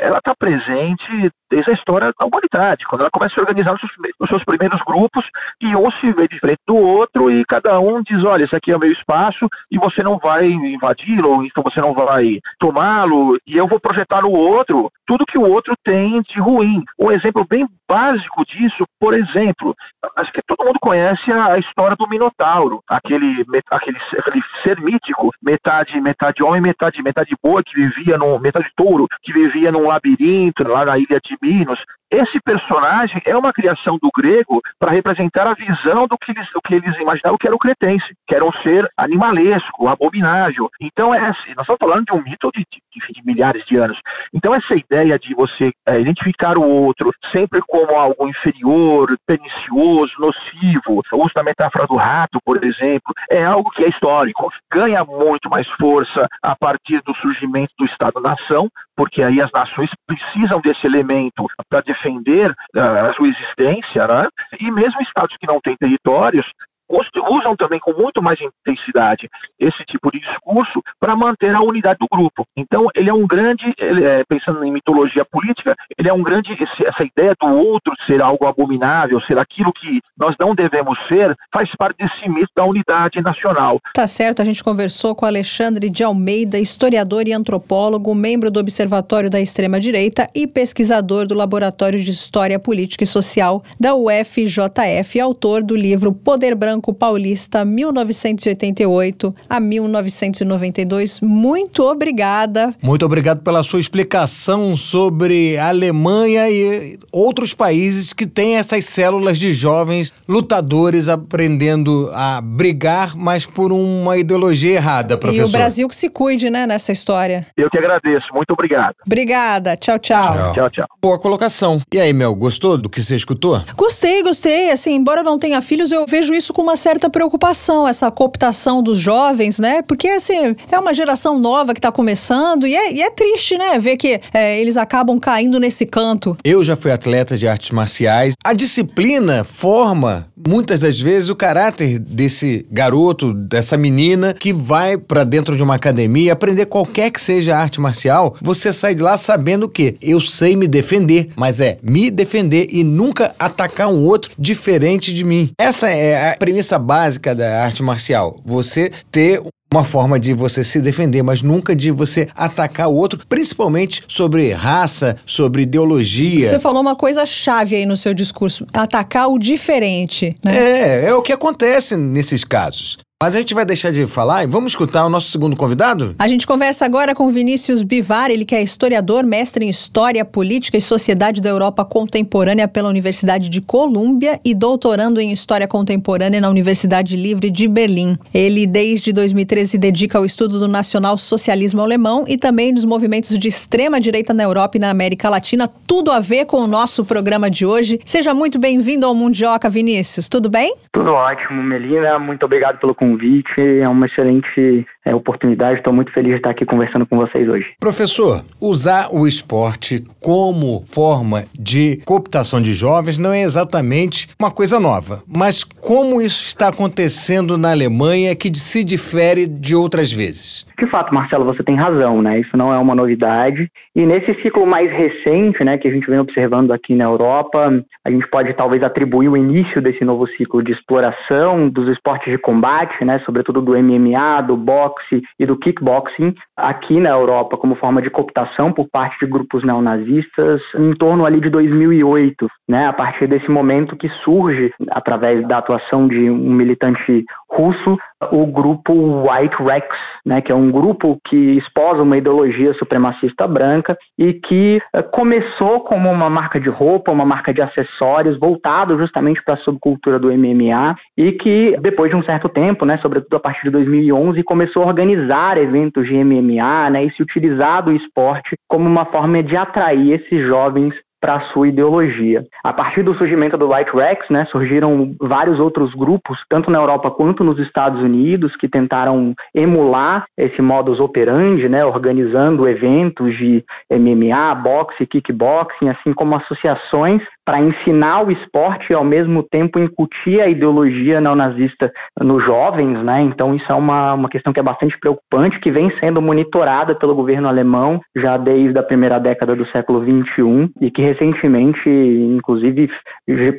ela está presente desde a história da humanidade, quando ela começa a organizar os seus, seus, primeiros grupos e um se vê diferente do outro e cada um diz, olha, esse aqui é o meu espaço e você não vai invadi-lo, então você não vai tomá-lo e eu vou projetar no outro tudo que o outro tem de ruim. Um exemplo bem básico disso, por exemplo, acho que todo mundo conhece a história do Minotauro, aquele, aquele, aquele ser mítico, metade, metade homem, metade, metade boa, que vivia no, metade touro, que vivia num labirinto lá na ilha de Minos, esse personagem é uma criação do grego para representar a visão do que, eles, do que eles imaginavam que era o cretense, que era um ser animalesco, abominável. Então, é, assim, nós estamos falando de um mito de, de, de milhares de anos. Então, essa ideia de você é, identificar o outro sempre como algo inferior, pernicioso, nocivo, o uso da metáfora do rato, por exemplo, é algo que é histórico. Ganha muito mais força a partir do surgimento do Estado-nação, porque aí as nações precisam desse elemento para defender uh, a sua existência, né? e mesmo estados que não têm territórios usam também com muito mais intensidade esse tipo de discurso para manter a unidade do grupo. Então, ele é um grande, é, pensando em mitologia política, ele é um grande, esse, essa ideia do outro ser algo abominável, ser aquilo que nós não devemos ser, faz parte desse mito da unidade nacional. Tá certo, a gente conversou com Alexandre de Almeida, historiador e antropólogo, membro do Observatório da Extrema Direita e pesquisador do Laboratório de História Política e Social da UFJF, autor do livro Poder Branco Branco Paulista 1988 a 1992. Muito obrigada. Muito obrigado pela sua explicação sobre a Alemanha e outros países que têm essas células de jovens lutadores aprendendo a brigar, mas por uma ideologia errada, professor. E o Brasil que se cuide, né, nessa história. Eu que agradeço. Muito obrigado. Obrigada. Tchau, tchau. Tchau, tchau. tchau. Boa colocação. E aí, Mel, gostou do que você escutou? Gostei, gostei. Assim, embora eu não tenha filhos, eu vejo isso com uma certa preocupação, essa cooptação dos jovens, né? Porque, assim, é uma geração nova que está começando e é, e é, triste, né? Ver que é, eles acabam caindo nesse canto. Eu já fui atleta de artes marciais. A disciplina forma, muitas das vezes, o caráter desse garoto, dessa menina que vai para dentro de uma academia aprender qualquer que seja a arte marcial. Você sai de lá sabendo que eu sei me defender, mas é me defender e nunca atacar um outro diferente de mim. Essa é a premissa básica da arte marcial. Você ter uma forma de você se defender, mas nunca de você atacar o outro, principalmente sobre raça, sobre ideologia. Você falou uma coisa chave aí no seu discurso: atacar o diferente. Né? É, é o que acontece nesses casos. Mas a gente vai deixar de falar e vamos escutar o nosso segundo convidado? A gente conversa agora com Vinícius Bivar, ele que é historiador, mestre em História, Política e Sociedade da Europa Contemporânea pela Universidade de Colômbia e doutorando em História Contemporânea na Universidade Livre de Berlim. Ele, desde 2013, se dedica ao estudo do nacional socialismo alemão e também dos movimentos de extrema-direita na Europa e na América Latina, tudo a ver com o nosso programa de hoje. Seja muito bem-vindo ao Mundioca, Vinícius. Tudo bem? Tudo ótimo, Melina. Muito obrigado pelo convite. É uma excelente é, oportunidade. Estou muito feliz de estar aqui conversando com vocês hoje. Professor, usar o esporte como forma de cooptação de jovens não é exatamente uma coisa nova. Mas como isso está acontecendo na Alemanha que se difere de outras vezes? De fato, Marcelo, você tem razão, né? Isso não é uma novidade. E nesse ciclo mais recente, né, que a gente vem observando aqui na Europa, a gente pode talvez atribuir o início desse novo ciclo de exploração dos esportes de combate, né, sobretudo do MMA, do boxe e do kickboxing, aqui na Europa como forma de cooptação por parte de grupos neonazistas em torno ali de 2008, né, a partir desse momento que surge através da atuação de um militante russo o grupo White Rex, né, que é um grupo que esposa uma ideologia supremacista branca e que uh, começou como uma marca de roupa, uma marca de acessórios, voltado justamente para a subcultura do MMA e que depois de um certo tempo, né, sobretudo a partir de 2011, começou a organizar eventos de MMA, né, e se utilizar do esporte como uma forma de atrair esses jovens para a sua ideologia. A partir do surgimento do White Rex, né, surgiram vários outros grupos, tanto na Europa quanto nos Estados Unidos, que tentaram emular esse modus operandi, né, organizando eventos de MMA, boxe, kickboxing, assim como associações para ensinar o esporte e ao mesmo tempo incutir a ideologia neonazista nos jovens, né? Então isso é uma, uma questão que é bastante preocupante, que vem sendo monitorada pelo governo alemão já desde a primeira década do século XXI e que recentemente, inclusive,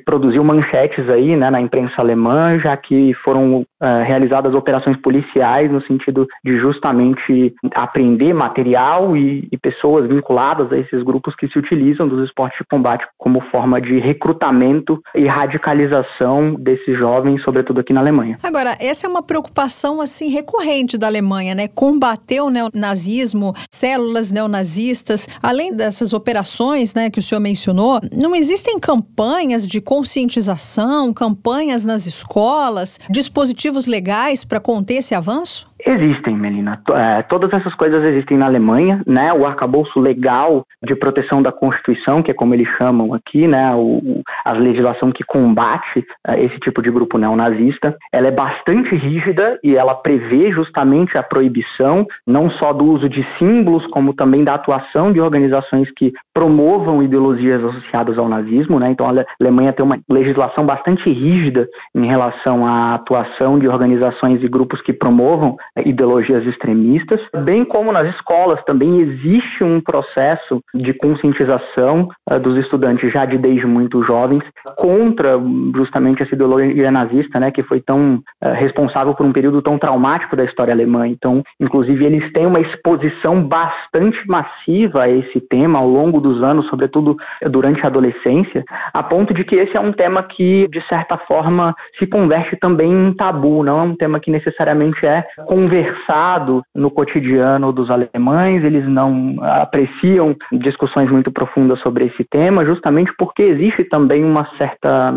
produziu manchetes aí, né, na imprensa alemã, já que foram uh, realizadas operações policiais no sentido de justamente apreender material e, e pessoas vinculadas a esses grupos que se utilizam dos esportes de combate como forma de recrutamento e radicalização desses jovens, sobretudo aqui na Alemanha. Agora, essa é uma preocupação assim recorrente da Alemanha, né? Combater o neonazismo, células neonazistas, além dessas operações, né, que o senhor mencionou, não existem campanhas de conscientização, campanhas nas escolas, dispositivos legais para conter esse avanço? Existem, Melina. É, todas essas coisas existem na Alemanha, né? O arcabouço legal de proteção da Constituição, que é como eles chamam aqui, né? O, a legislação que combate é, esse tipo de grupo neonazista, ela é bastante rígida e ela prevê justamente a proibição não só do uso de símbolos, como também da atuação de organizações que promovam ideologias associadas ao nazismo, né? Então a Alemanha tem uma legislação bastante rígida em relação à atuação de organizações e grupos que promovam ideologias extremistas, bem como nas escolas também existe um processo de conscientização uh, dos estudantes já de desde muito jovens contra justamente essa ideologia nazista, né, que foi tão uh, responsável por um período tão traumático da história alemã. Então, inclusive, eles têm uma exposição bastante massiva a esse tema ao longo dos anos, sobretudo durante a adolescência, a ponto de que esse é um tema que, de certa forma, se converte também em tabu, não é um tema que necessariamente é conversado no cotidiano dos alemães, eles não apreciam discussões muito profundas sobre esse tema, justamente porque existe também uma certa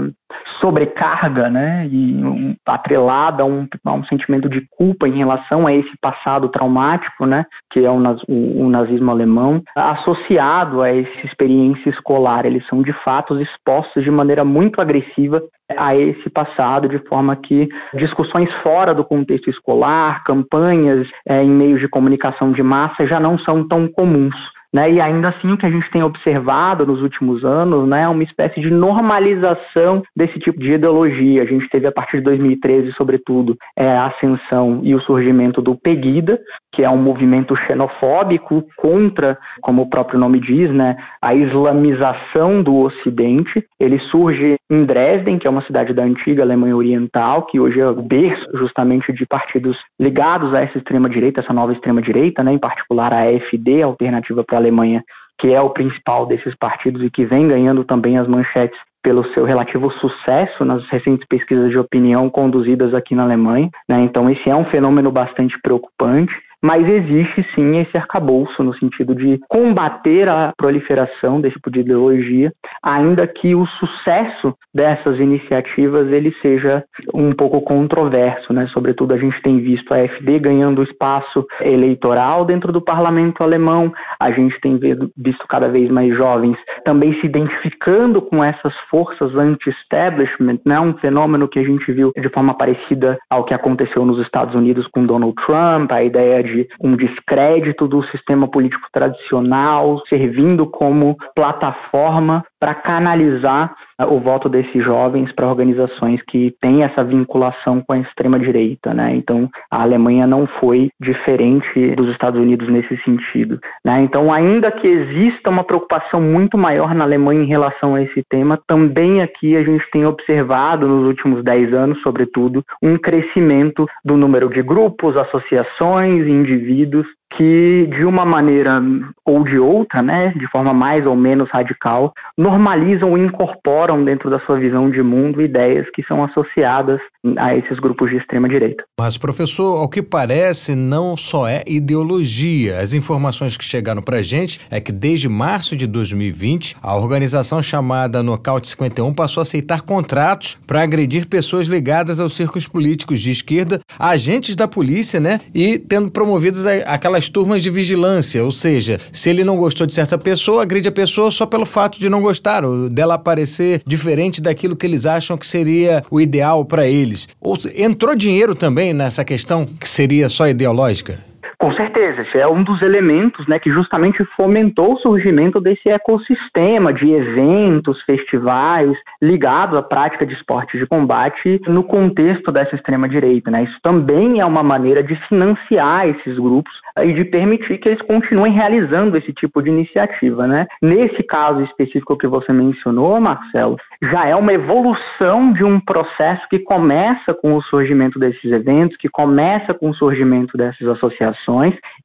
sobrecarga, né, e um, atrelada a um, a um, sentimento de culpa em relação a esse passado traumático, né, que é o, o, o, nazismo alemão, associado a essa experiência escolar. Eles são de fato expostos de maneira muito agressiva a esse passado, de forma que discussões fora do contexto escolar, campanhas é, em meios de comunicação de massa já não são tão comuns. Né, e ainda assim, o que a gente tem observado nos últimos anos né, é uma espécie de normalização desse tipo de ideologia. A gente teve, a partir de 2013, sobretudo, é, a ascensão e o surgimento do Pegida, que é um movimento xenofóbico contra, como o próprio nome diz, né, a islamização do Ocidente. Ele surge em Dresden, que é uma cidade da antiga Alemanha Oriental, que hoje é o berço justamente de partidos ligados a essa extrema-direita, essa nova extrema-direita, né, em particular a AfD, Alternativa para Alemanha, que é o principal desses partidos e que vem ganhando também as manchetes pelo seu relativo sucesso nas recentes pesquisas de opinião conduzidas aqui na Alemanha. Né? Então, esse é um fenômeno bastante preocupante mas existe sim esse arcabouço no sentido de combater a proliferação desse tipo de ideologia, ainda que o sucesso dessas iniciativas ele seja um pouco controverso, né? Sobretudo a gente tem visto a AfD ganhando espaço eleitoral dentro do parlamento alemão, a gente tem visto cada vez mais jovens também se identificando com essas forças anti-establishment, né? Um fenômeno que a gente viu de forma parecida ao que aconteceu nos Estados Unidos com Donald Trump, a ideia de um descrédito do sistema político tradicional, servindo como plataforma para canalizar o voto desses jovens para organizações que têm essa vinculação com a extrema-direita. Né? Então, a Alemanha não foi diferente dos Estados Unidos nesse sentido. Né? Então, ainda que exista uma preocupação muito maior na Alemanha em relação a esse tema, também aqui a gente tem observado nos últimos 10 anos, sobretudo, um crescimento do número de grupos, associações indivíduos que de uma maneira ou de outra, né, de forma mais ou menos radical, normalizam e incorporam dentro da sua visão de mundo ideias que são associadas a esses grupos de extrema direita. Mas professor, ao que parece, não só é ideologia. As informações que chegaram para a gente é que desde março de 2020, a organização chamada Nocaute 51 passou a aceitar contratos para agredir pessoas ligadas aos círculos políticos de esquerda, agentes da polícia, né, e tendo promovidos aquelas as turmas de vigilância, ou seja, se ele não gostou de certa pessoa, agride a pessoa só pelo fato de não gostar, ou dela aparecer diferente daquilo que eles acham que seria o ideal para eles. Ou entrou dinheiro também nessa questão que seria só ideológica? Com certeza, esse é um dos elementos né, que justamente fomentou o surgimento desse ecossistema de eventos, festivais ligados à prática de esportes de combate no contexto dessa extrema-direita. Né? Isso também é uma maneira de financiar esses grupos e de permitir que eles continuem realizando esse tipo de iniciativa. Né? Nesse caso específico que você mencionou, Marcelo, já é uma evolução de um processo que começa com o surgimento desses eventos, que começa com o surgimento dessas associações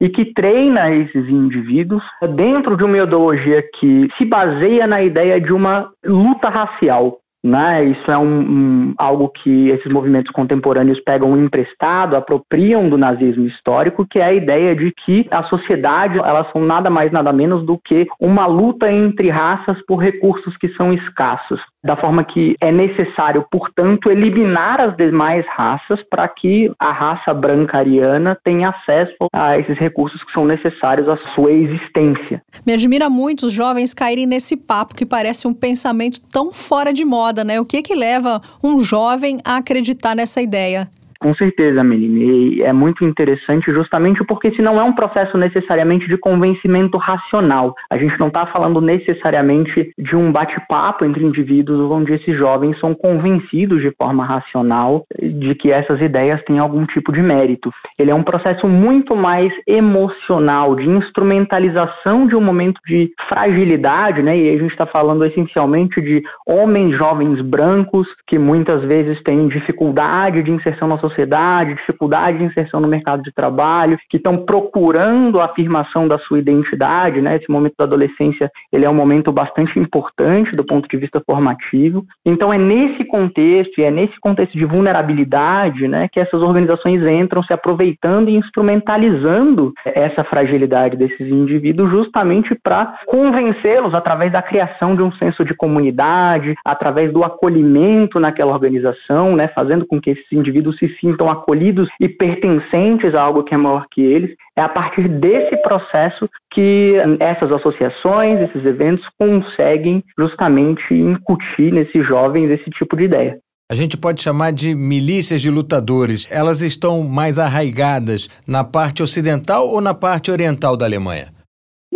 e que treina esses indivíduos dentro de uma ideologia que se baseia na ideia de uma luta racial. Né? Isso é um, um, algo que esses movimentos contemporâneos pegam emprestado, apropriam do nazismo histórico, que é a ideia de que a sociedade elas são nada mais nada menos do que uma luta entre raças por recursos que são escassos da forma que é necessário, portanto, eliminar as demais raças para que a raça branca ariana tenha acesso a esses recursos que são necessários à sua existência. Me admira muito os jovens caírem nesse papo que parece um pensamento tão fora de moda, né? O que que leva um jovem a acreditar nessa ideia? Com certeza, Meline. é muito interessante justamente porque esse não é um processo necessariamente de convencimento racional. A gente não está falando necessariamente de um bate-papo entre indivíduos onde esses jovens são convencidos de forma racional de que essas ideias têm algum tipo de mérito. Ele é um processo muito mais emocional, de instrumentalização de um momento de fragilidade, né? E a gente está falando essencialmente de homens jovens brancos que muitas vezes têm dificuldade de inserção na sociedade sociedade, dificuldade de inserção no mercado de trabalho, que estão procurando a afirmação da sua identidade, né? Esse momento da adolescência, ele é um momento bastante importante do ponto de vista formativo. Então é nesse contexto, e é nesse contexto de vulnerabilidade, né, que essas organizações entram se aproveitando e instrumentalizando essa fragilidade desses indivíduos justamente para convencê-los através da criação de um senso de comunidade, através do acolhimento naquela organização, né, fazendo com que esses indivíduos se sintam acolhidos e pertencentes a algo que é maior que eles. É a partir desse processo que essas associações, esses eventos conseguem justamente incutir nesses jovens esse tipo de ideia. A gente pode chamar de milícias de lutadores. Elas estão mais arraigadas na parte ocidental ou na parte oriental da Alemanha?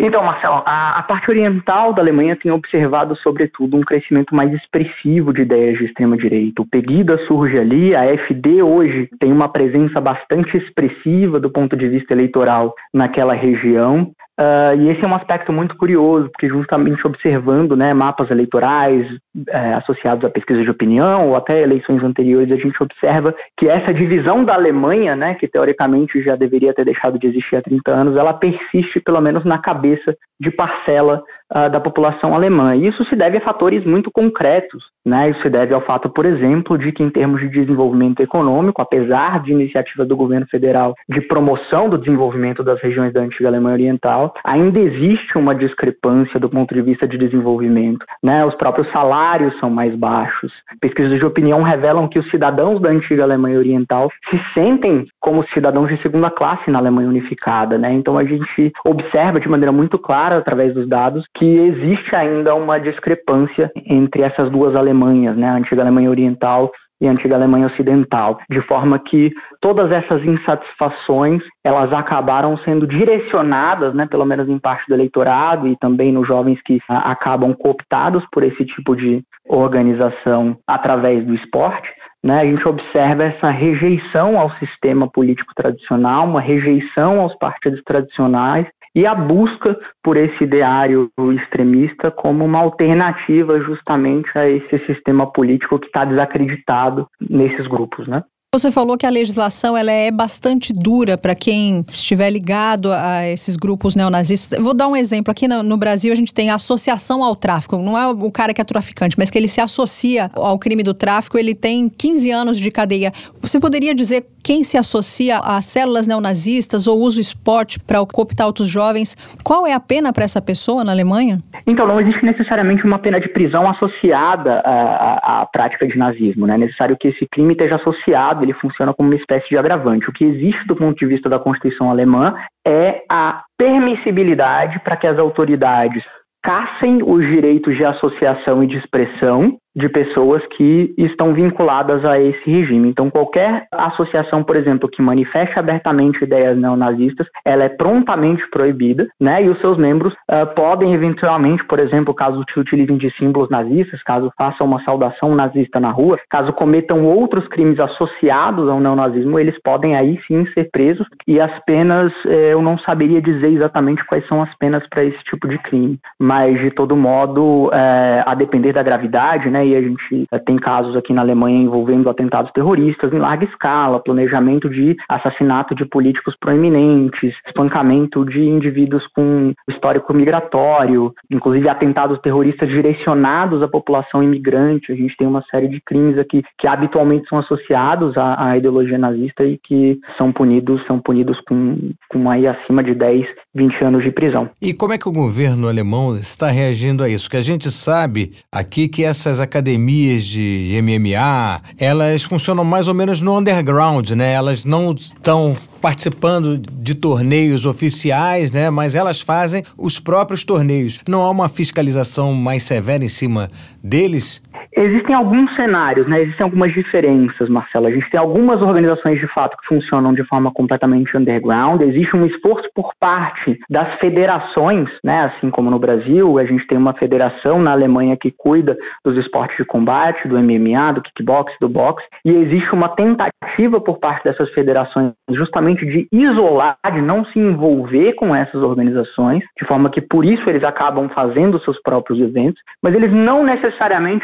Então, Marcelo, a, a, parte oriental da Alemanha tem observado, sobretudo, um crescimento mais expressivo de ideias de extrema-direita. O Pegida surge ali, a FD hoje tem uma presença bastante expressiva do ponto de vista eleitoral naquela região. Uh, e esse é um aspecto muito curioso, porque justamente observando né, mapas eleitorais é, associados à pesquisa de opinião ou até eleições anteriores, a gente observa que essa divisão da Alemanha, né, que teoricamente já deveria ter deixado de existir há 30 anos, ela persiste pelo menos na cabeça de parcela uh, da população alemã. E isso se deve a fatores muito concretos. Né? Isso se deve ao fato, por exemplo, de que, em termos de desenvolvimento econômico, apesar de iniciativas do governo federal de promoção do desenvolvimento das regiões da antiga Alemanha Oriental, ainda existe uma discrepância do ponto de vista de desenvolvimento. Né? Os próprios salários são mais baixos. Pesquisas de opinião revelam que os cidadãos da antiga Alemanha Oriental se sentem como cidadãos de segunda classe na Alemanha unificada. Né? Então, a gente observa de maneira muito clara, através dos dados, que existe ainda uma discrepância entre essas duas Alemanhas, né? a antiga Alemanha Oriental e a antiga Alemanha Ocidental, de forma que todas essas insatisfações elas acabaram sendo direcionadas, né, pelo menos em parte do eleitorado e também nos jovens que a, ah, acabam cooptados por esse tipo de organização através do esporte. Né, a gente observa essa rejeição ao sistema político tradicional, uma rejeição aos partidos tradicionais e a busca por esse ideário extremista como uma alternativa justamente a esse sistema político que está desacreditado nesses grupos, né? Você falou que a legislação ela é bastante dura para quem estiver ligado a esses grupos neonazistas. Vou dar um exemplo. Aqui no, no, Brasil a gente tem a associação ao tráfico. Não é o cara que é traficante, mas que ele se associa ao crime do tráfico. Ele tem 15 anos de cadeia. Você poderia dizer quem se associa a células neonazistas ou usa o esporte para cooptar outros jovens? Qual é a pena para essa pessoa na Alemanha? Então, não existe necessariamente uma pena de prisão associada à, à prática de nazismo. Né? É necessário que esse crime esteja associado ele funciona como uma espécie de agravante. O que existe do ponto de vista da Constituição alemã é a permissibilidade para que as autoridades caçem os direitos de associação e de expressão de pessoas que estão vinculadas a esse regime. Então, qualquer associação, por exemplo, que manifeste abertamente ideias neonazistas, ela é prontamente proibida, né? E os seus membros uh, podem, eventualmente, por exemplo, caso se utilizem de símbolos nazistas, caso façam uma saudação nazista na rua, caso cometam outros crimes associados ao neonazismo, eles podem aí sim ser presos. E as penas, eh, eu não saberia dizer exatamente quais são as penas para esse tipo de crime, mas de todo modo, eh, a depender da gravidade, né? E a gente eh, tem casos aqui na Alemanha envolvendo atentados terroristas em larga escala, planejamento de assassinato de políticos proeminentes, espancamento de indivíduos com histórico migratório, inclusive atentados terroristas direcionados à população imigrante. A gente tem uma série de crimes aqui que habitualmente são associados à, à ideologia nazista e que são punidos, são punidos com, com aí acima de 10, 20 anos de prisão. E como é que o governo alemão está reagindo a isso? Que a gente sabe aqui que essas academias de MMA, elas funcionam mais ou menos no underground, né? Elas não estão participando de torneios oficiais, né? Mas elas fazem os próprios torneios. Não há uma fiscalização mais severa em cima deles? Existem alguns cenários, né? Existem algumas diferenças, Marcelo. A gente tem algumas organizações de fato que funcionam de forma completamente underground. Existe um esforço por parte das federações, né? Assim como no Brasil, a gente tem uma federação na Alemanha que cuida dos esportes de combate, do MMA, do kickbox, do boxe, e existe uma tentativa por parte dessas federações justamente de isolar, de não se envolver com essas organizações, de forma que por isso eles acabam fazendo seus próprios eventos, mas eles não necessariamente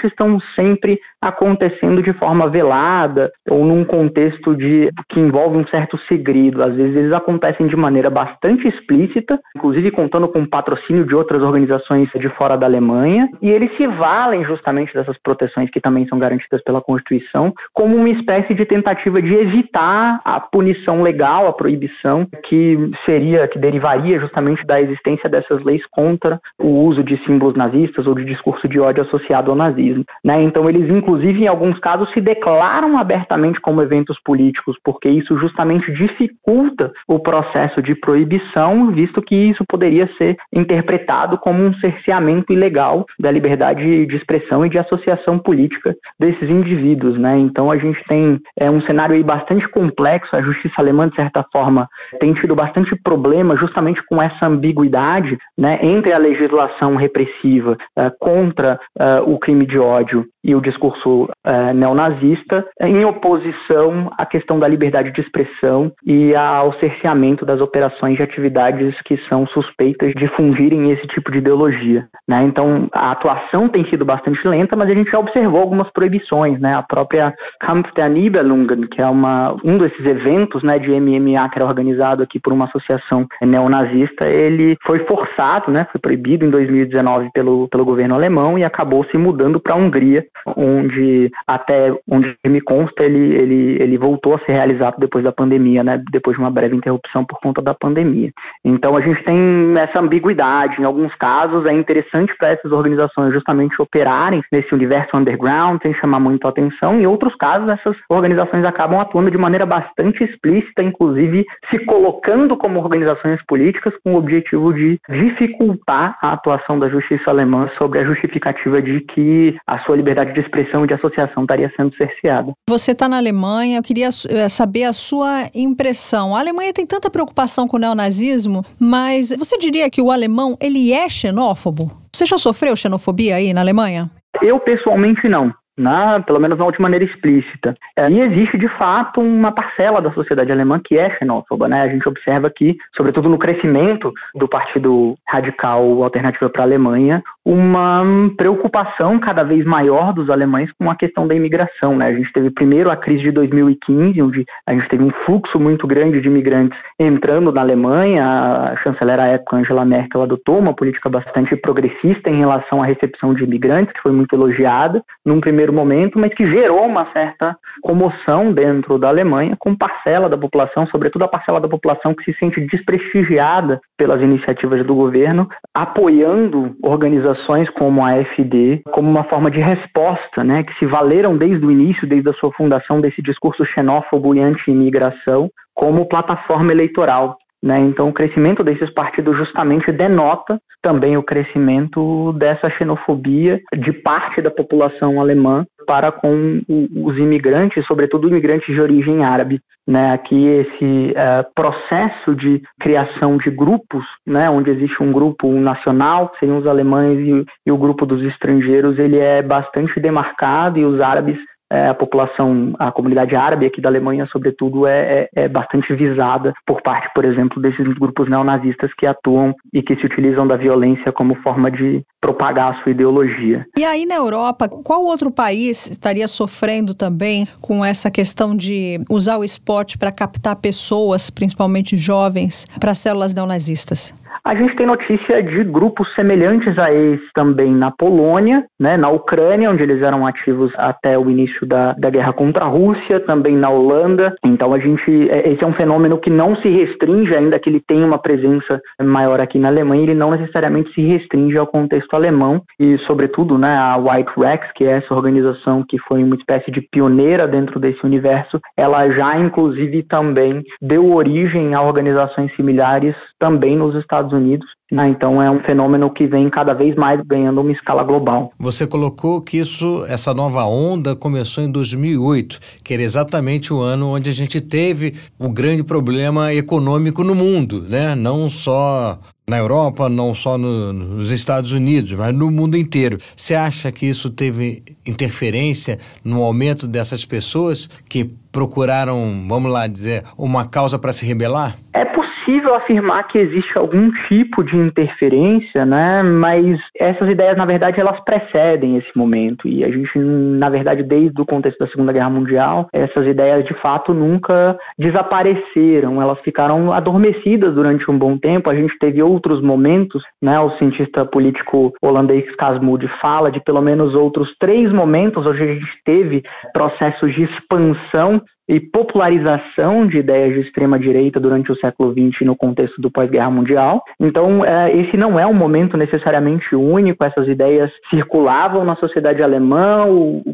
estão sempre acontecendo de forma velada ou num contexto de que envolve um certo segredo. Às vezes eles acontecem de maneira bastante explícita, inclusive contando com o patrocínio de outras organizações de fora da Alemanha, e eles se valem justamente dessas proteções que também são garantidas pela Constituição, como uma espécie de tentativa de evitar a punição legal, a proibição que seria que derivaria justamente da existência dessas leis contra o uso de símbolos nazistas ou de discurso de ódio associado ao nazismo. Né? Então, eles, inclusive, em alguns casos, se declaram abertamente como eventos políticos, porque isso justamente dificulta o processo de proibição, visto que isso poderia ser interpretado como um cerceamento ilegal da liberdade de expressão e de associação política desses indivíduos. Né? Então, a gente tem é, um cenário aí bastante complexo. A justiça alemã, de certa forma, tem tido bastante problema justamente com essa ambiguidade né, entre a legislação repressiva uh, contra uh, o crime de ódio e o discurso é, neonazista, em oposição à questão da liberdade de expressão e ao cerceamento das operações de atividades que são suspeitas de fundirem esse tipo de ideologia. Né? Então, a atuação tem sido bastante lenta, mas a gente já observou algumas proibições. Né? A própria Kampf der Nibelungen, que é uma, um desses eventos né, de MMA que era organizado aqui por uma associação neonazista, ele foi forçado, né, foi proibido em 2019 pelo, pelo governo alemão e acabou se mudando para a Hungria, onde até onde me consta ele, ele, ele voltou a ser realizado depois da pandemia, né, depois de uma breve interrupção por conta da pandemia. Então a gente tem essa ambiguidade. Em alguns casos é interessante para essas organizações justamente operarem nesse universo underground, sem chamar muito a atenção. Em outros casos, essas organizações acabam atuando de maneira bastante explícita, inclusive se colocando como organizações políticas com o objetivo de dificultar a atuação da justiça alemã sobre a justificativa de que a sua liberdade de expressão e de associação estaria sendo cerceada. Você está na Alemanha, eu queria eh, saber a sua impressão. A Alemanha tem tanta preocupação com o neonazismo, mas você diria que o alemão ele é xenófobo? Você já sofreu xenofobia aí na Alemanha? Eu pessoalmente não na, pelo menos não de maneira explícita. É, e existe, de fato, uma parcela da sociedade alemã que é xenófoba. Né? A gente observa que, sobretudo no crescimento do Partido Radical Alternativa para a Alemanha, uma preocupação cada vez maior dos alemães com a questão da imigração. Né? A gente teve primeiro a crise de 2015, onde a gente teve um fluxo muito grande de imigrantes entrando na Alemanha. A chanceler à época, Angela Merkel, adotou uma política bastante progressista em relação à recepção de imigrantes, que foi muito elogiada num primeiro momento, mas que gerou uma certa comoção dentro da Alemanha, com parcela da população, sobretudo a parcela da população que se sente desprestigiada pelas iniciativas do governo, apoiando organizações organizações como a AfD como uma forma de resposta, né, que se valeram desde o início, desde a sua fundação, desse discurso xenófobo e anti-imigração como plataforma eleitoral. Né? Então, o crescimento desses partidos justamente denota também o crescimento dessa xenofobia de parte da população alemã para com os imigrantes, sobretudo imigrantes de origem árabe. Né, aqui esse uh, processo de criação de grupos, né, onde existe um grupo nacional, que seriam os alemães, e, e o grupo dos estrangeiros, ele é bastante demarcado e os árabes é, a população, a comunidade árabe aqui da Alemanha, sobretudo, é, é, é, bastante visada por parte, por exemplo, desses grupos neonazistas que atuam e que se utilizam da violência como forma de propagar a sua ideologia. E aí na Europa, qual outro país estaria sofrendo também com essa questão de usar o esporte para captar pessoas, principalmente jovens, para células neonazistas? A gente tem notícia de grupos semelhantes a esse também na Polônia, né, na Ucrânia, onde eles eram ativos até o início da, da guerra contra a Rússia, também na Holanda. Então a gente, é, esse é um fenômeno que não se restringe, ainda que ele tenha uma presença maior aqui na Alemanha, ele não necessariamente se restringe ao contexto alemão e, sobretudo, né, a White Rex, que é essa organização que foi uma espécie de pioneira dentro desse universo, ela já inclusive também deu origem a organizações similares também nos Estados Unidos. Né? Então é um fenômeno que vem cada vez mais ganhando uma escala global. Você colocou que isso, essa nova onda começou em 2008, que era exatamente o ano onde a gente teve o grande problema econômico no mundo, né? Não só na Europa, não só no, nos Estados Unidos, mas no mundo inteiro. Você acha que isso teve interferência no aumento dessas pessoas que procuraram, vamos lá dizer, uma causa para se rebelar? É possível afirmar que existe algum tipo de interferência, né? Mas essas ideias, na verdade, elas precedem esse momento e a gente, na verdade, desde o contexto da Segunda Guerra Mundial, essas ideias de fato nunca desapareceram. Elas ficaram adormecidas durante um bom tempo. A gente teve outros momentos, né? O cientista político holandês Casmud fala de pelo menos outros três momentos onde a gente teve processos de expansão e popularização de ideias de extrema direita durante o século XX no contexto do pós-guerra mundial. Então, é, esse não é um momento necessariamente único. Essas ideias circulavam na sociedade alemã.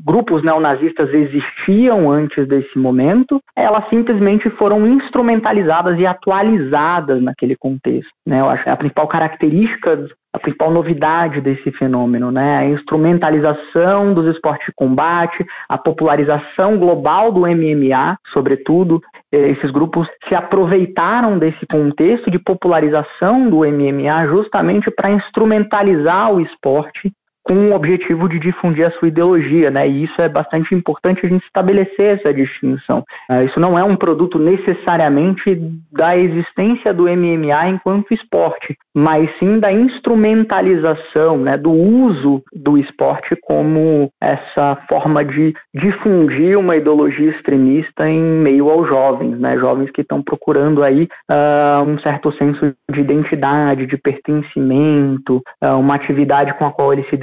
Grupos neonazistas existiam antes desse momento. Elas simplesmente foram instrumentalizadas e atualizadas naquele contexto. Né? Eu acho que a principal característica a principal novidade desse fenômeno, né? A instrumentalização dos esportes de combate, a popularização global do MMA, sobretudo, esses grupos se aproveitaram desse contexto de popularização do MMA justamente para instrumentalizar o esporte com o objetivo de difundir a sua ideologia, né? E isso é bastante importante a gente estabelecer essa distinção. Uh, isso não é um produto necessariamente da existência do MMA enquanto esporte, mas sim da instrumentalização, né? Do uso do esporte como essa forma de difundir uma ideologia extremista em meio aos jovens, né? Jovens que estão procurando aí uh, um certo senso de identidade, de pertencimento, uh, uma atividade com a qual eles se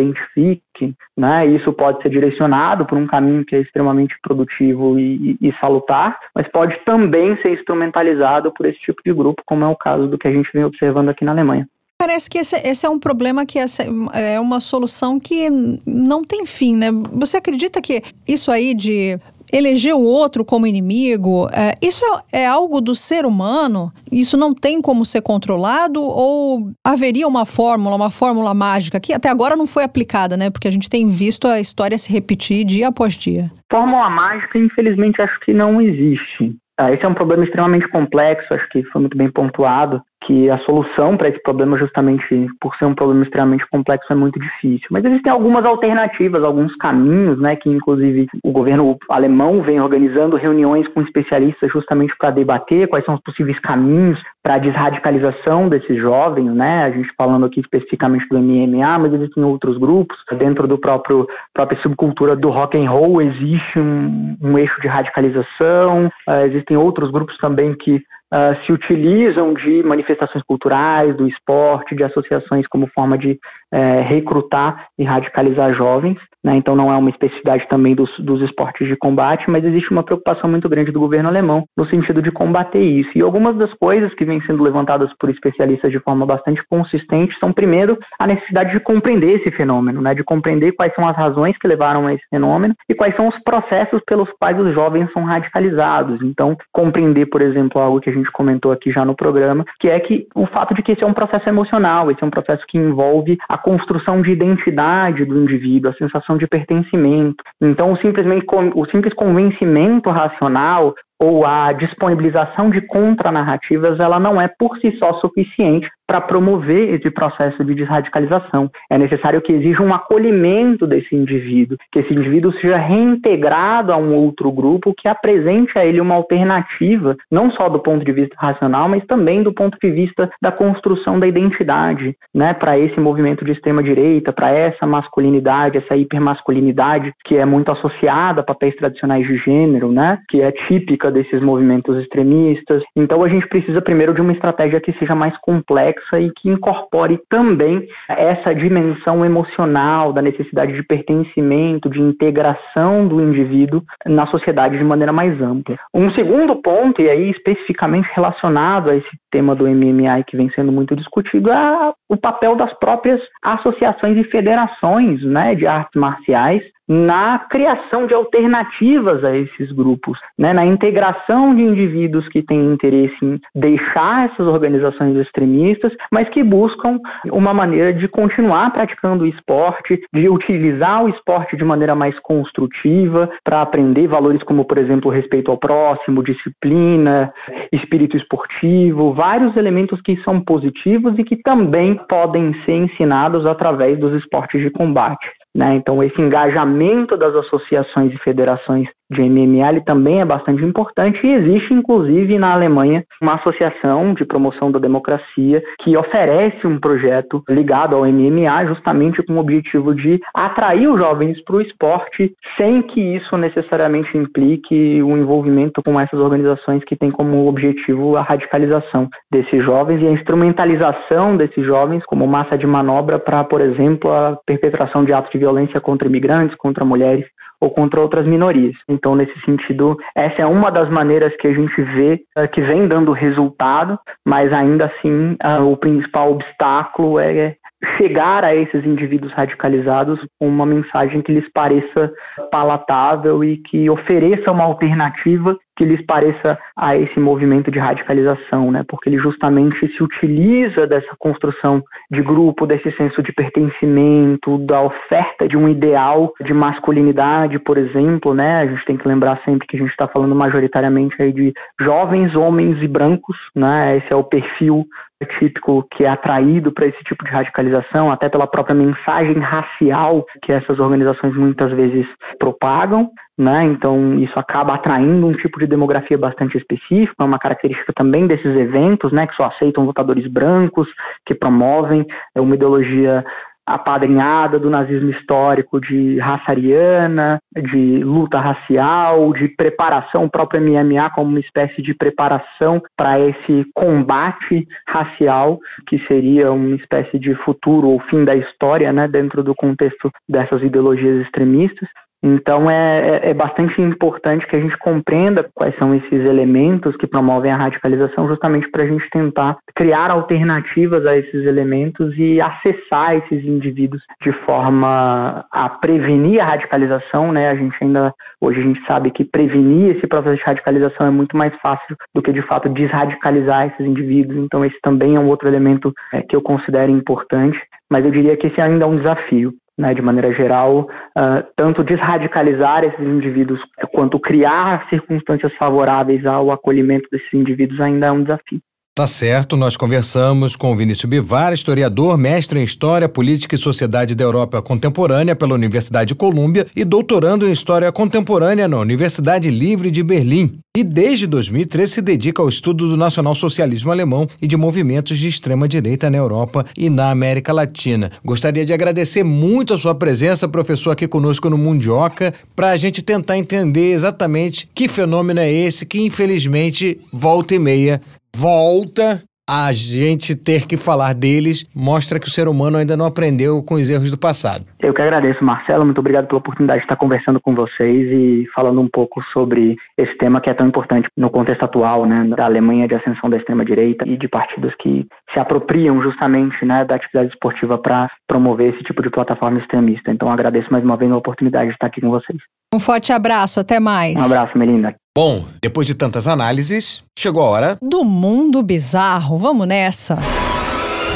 identifiquem, né? Isso pode ser direcionado por um caminho que é extremamente produtivo e, e, e salutar, mas pode também ser instrumentalizado por esse tipo de grupo, como é o caso do que a gente vem observando aqui na Alemanha. Parece que esse, esse, é um problema que essa é uma solução que não tem fim, né? Você acredita que isso aí de eleger o outro como inimigo, é, isso é, é, algo do ser humano? Isso não tem como ser controlado? Ou haveria uma fórmula, uma fórmula mágica que até agora não foi aplicada, né? Porque a gente tem visto a história se repetir dia após dia. Fórmula mágica, infelizmente, acho que não existe. Ah, esse é um problema extremamente complexo, acho que foi muito bem pontuado que a solução para esse problema, justamente por ser um problema extremamente complexo, é muito difícil. Mas existem algumas alternativas, alguns caminhos, né, que inclusive o governo alemão vem organizando reuniões com especialistas justamente para debater quais são os possíveis caminhos para a desradicalização desses jovens, né? A gente falando aqui especificamente do MMA, mas existem outros grupos dentro do próprio própria subcultura do rock and roll existe um, um eixo de radicalização. Uh, existem outros grupos também que uh, se utilizam de manifestações culturais, do esporte, de associações como forma de uh, recrutar e radicalizar jovens. Né? Então não é uma especificidade também dos, dos esportes de combate, mas existe uma preocupação muito grande do governo alemão no sentido de combater isso. E algumas das coisas que vêm sendo levantadas por especialistas de forma bastante consistente são, primeiro, a necessidade de compreender esse fenômeno, né? de compreender quais são as razões que levaram a esse fenômeno e quais são os processos pelos quais os jovens são radicalizados. Então, compreender, por exemplo, algo que a gente comentou aqui já no programa, que é que o fato de que esse é um processo emocional, esse é um processo que envolve a construção de identidade do indivíduo, a sensação de pertencimento. Então, simplesmente o simples convencimento racional ou a disponibilização de contranarrativas, ela não é por si só suficiente para promover esse processo de desradicalização. É necessário que exija um acolhimento desse indivíduo, que esse indivíduo seja reintegrado a um outro grupo que apresente a ele uma alternativa, não só do ponto de vista racional, mas também do ponto de vista da construção da identidade, né, para esse movimento de extrema direita, para essa masculinidade, essa hipermasculinidade que é muito associada a papéis tradicionais de gênero, né, que é típica desses movimentos extremistas. Então a gente precisa primeiro de uma estratégia que seja mais complexa e que incorpore também essa dimensão emocional da necessidade de pertencimento, de integração do indivíduo na sociedade de maneira mais ampla. Um segundo ponto, e aí especificamente relacionado a esse tema do MMA que vem sendo muito discutido, é o papel das próprias associações e federações né, de artes marciais na criação de alternativas a esses grupos, né, na integração de indivíduos que têm interesse em deixar essas organizações extremistas, mas que buscam uma maneira de continuar praticando o esporte, de utilizar o esporte de maneira mais construtiva para aprender valores como, por exemplo, respeito ao próximo, disciplina, espírito esportivo, vários elementos que são positivos e que também podem ser ensinados através dos esportes de combate. Né? Então, esse engajamento das associações e federações de MMA também é bastante importante e existe, inclusive, na Alemanha, uma associação de promoção da democracia que oferece um projeto ligado ao MMA justamente com o objetivo de atrair os jovens para o esporte sem que isso necessariamente implique o envolvimento com essas organizações que têm como objetivo a radicalização desses jovens e a instrumentalização desses jovens como massa de manobra para, por exemplo, a perpetração de atos de violência contra imigrantes, contra mulheres ou contra outras minorias. Então, nesse sentido, essa é uma das maneiras que a gente vê uh, que vem dando resultado, mas ainda assim uh, o principal obstáculo é chegar a esses indivíduos radicalizados com uma mensagem que lhes pareça palatável e que ofereça uma alternativa que lhes pareça a esse movimento de radicalização, né? Porque ele justamente se utiliza dessa construção de grupo, desse senso de pertencimento, da oferta de um ideal de masculinidade, por exemplo, né? A gente tem que lembrar sempre que a gente está falando majoritariamente aí de jovens homens e brancos, né? Esse é o perfil típico que é atraído para esse tipo de radicalização, até pela própria mensagem racial que essas organizações muitas vezes propagam, né? Então isso acaba atraindo um tipo de demografia bastante específico, é uma característica também desses eventos, né? Que só aceitam votadores brancos, que promovem uma ideologia apadrinhada do nazismo histórico de raça ariana, de luta racial, de preparação, o próprio MMA como uma espécie de preparação para esse combate racial, que seria uma espécie de futuro ou fim da história, né, dentro do contexto dessas ideologias extremistas. Então é, é, é, bastante importante que a gente compreenda quais são esses elementos que promovem a radicalização, justamente para a gente tentar criar alternativas a esses elementos e acessar esses indivíduos de forma a prevenir a radicalização. Né? A gente ainda hoje a gente sabe que prevenir esse processo de radicalização é muito mais fácil do que de fato desradicalizar esses indivíduos. Então esse também é um outro elemento é, que eu considero importante. Mas eu diria que esse ainda é um desafio né, de maneira geral, uh, tanto desradicalizar esses indivíduos quanto criar circunstâncias favoráveis ao acolhimento desses indivíduos ainda é um desafio. Tá certo, nós conversamos com Vinícius Bivar, historiador, mestre em História, Política e Sociedade da Europa Contemporânea pela Universidade de Colômbia e doutorando em História Contemporânea na Universidade Livre de Berlim. E desde 2013 se dedica ao estudo do nacionalsocialismo alemão e de movimentos de extrema-direita na Europa e na América Latina. Gostaria de agradecer muito a sua presença, professor, aqui conosco no Mundioca, para a gente tentar entender exatamente que fenômeno é esse que, infelizmente, volta e meia volta a gente ter que falar deles mostra que o ser humano ainda não aprendeu com os erros do passado. Eu que agradeço, Marcelo. Muito obrigado pela oportunidade de estar conversando com vocês e falando um pouco sobre esse tema que é tão importante no contexto atual, né, da Alemanha de ascensão da extrema-direita e de partidos que se apropriam justamente né, da atividade esportiva para promover esse tipo de plataforma extremista. Então, agradeço mais uma vez a oportunidade de estar aqui com vocês. Um forte abraço, até mais. Um abraço, Melinda. Bom, depois de tantas análises, chegou a hora do mundo bizarro. Vamos nessa.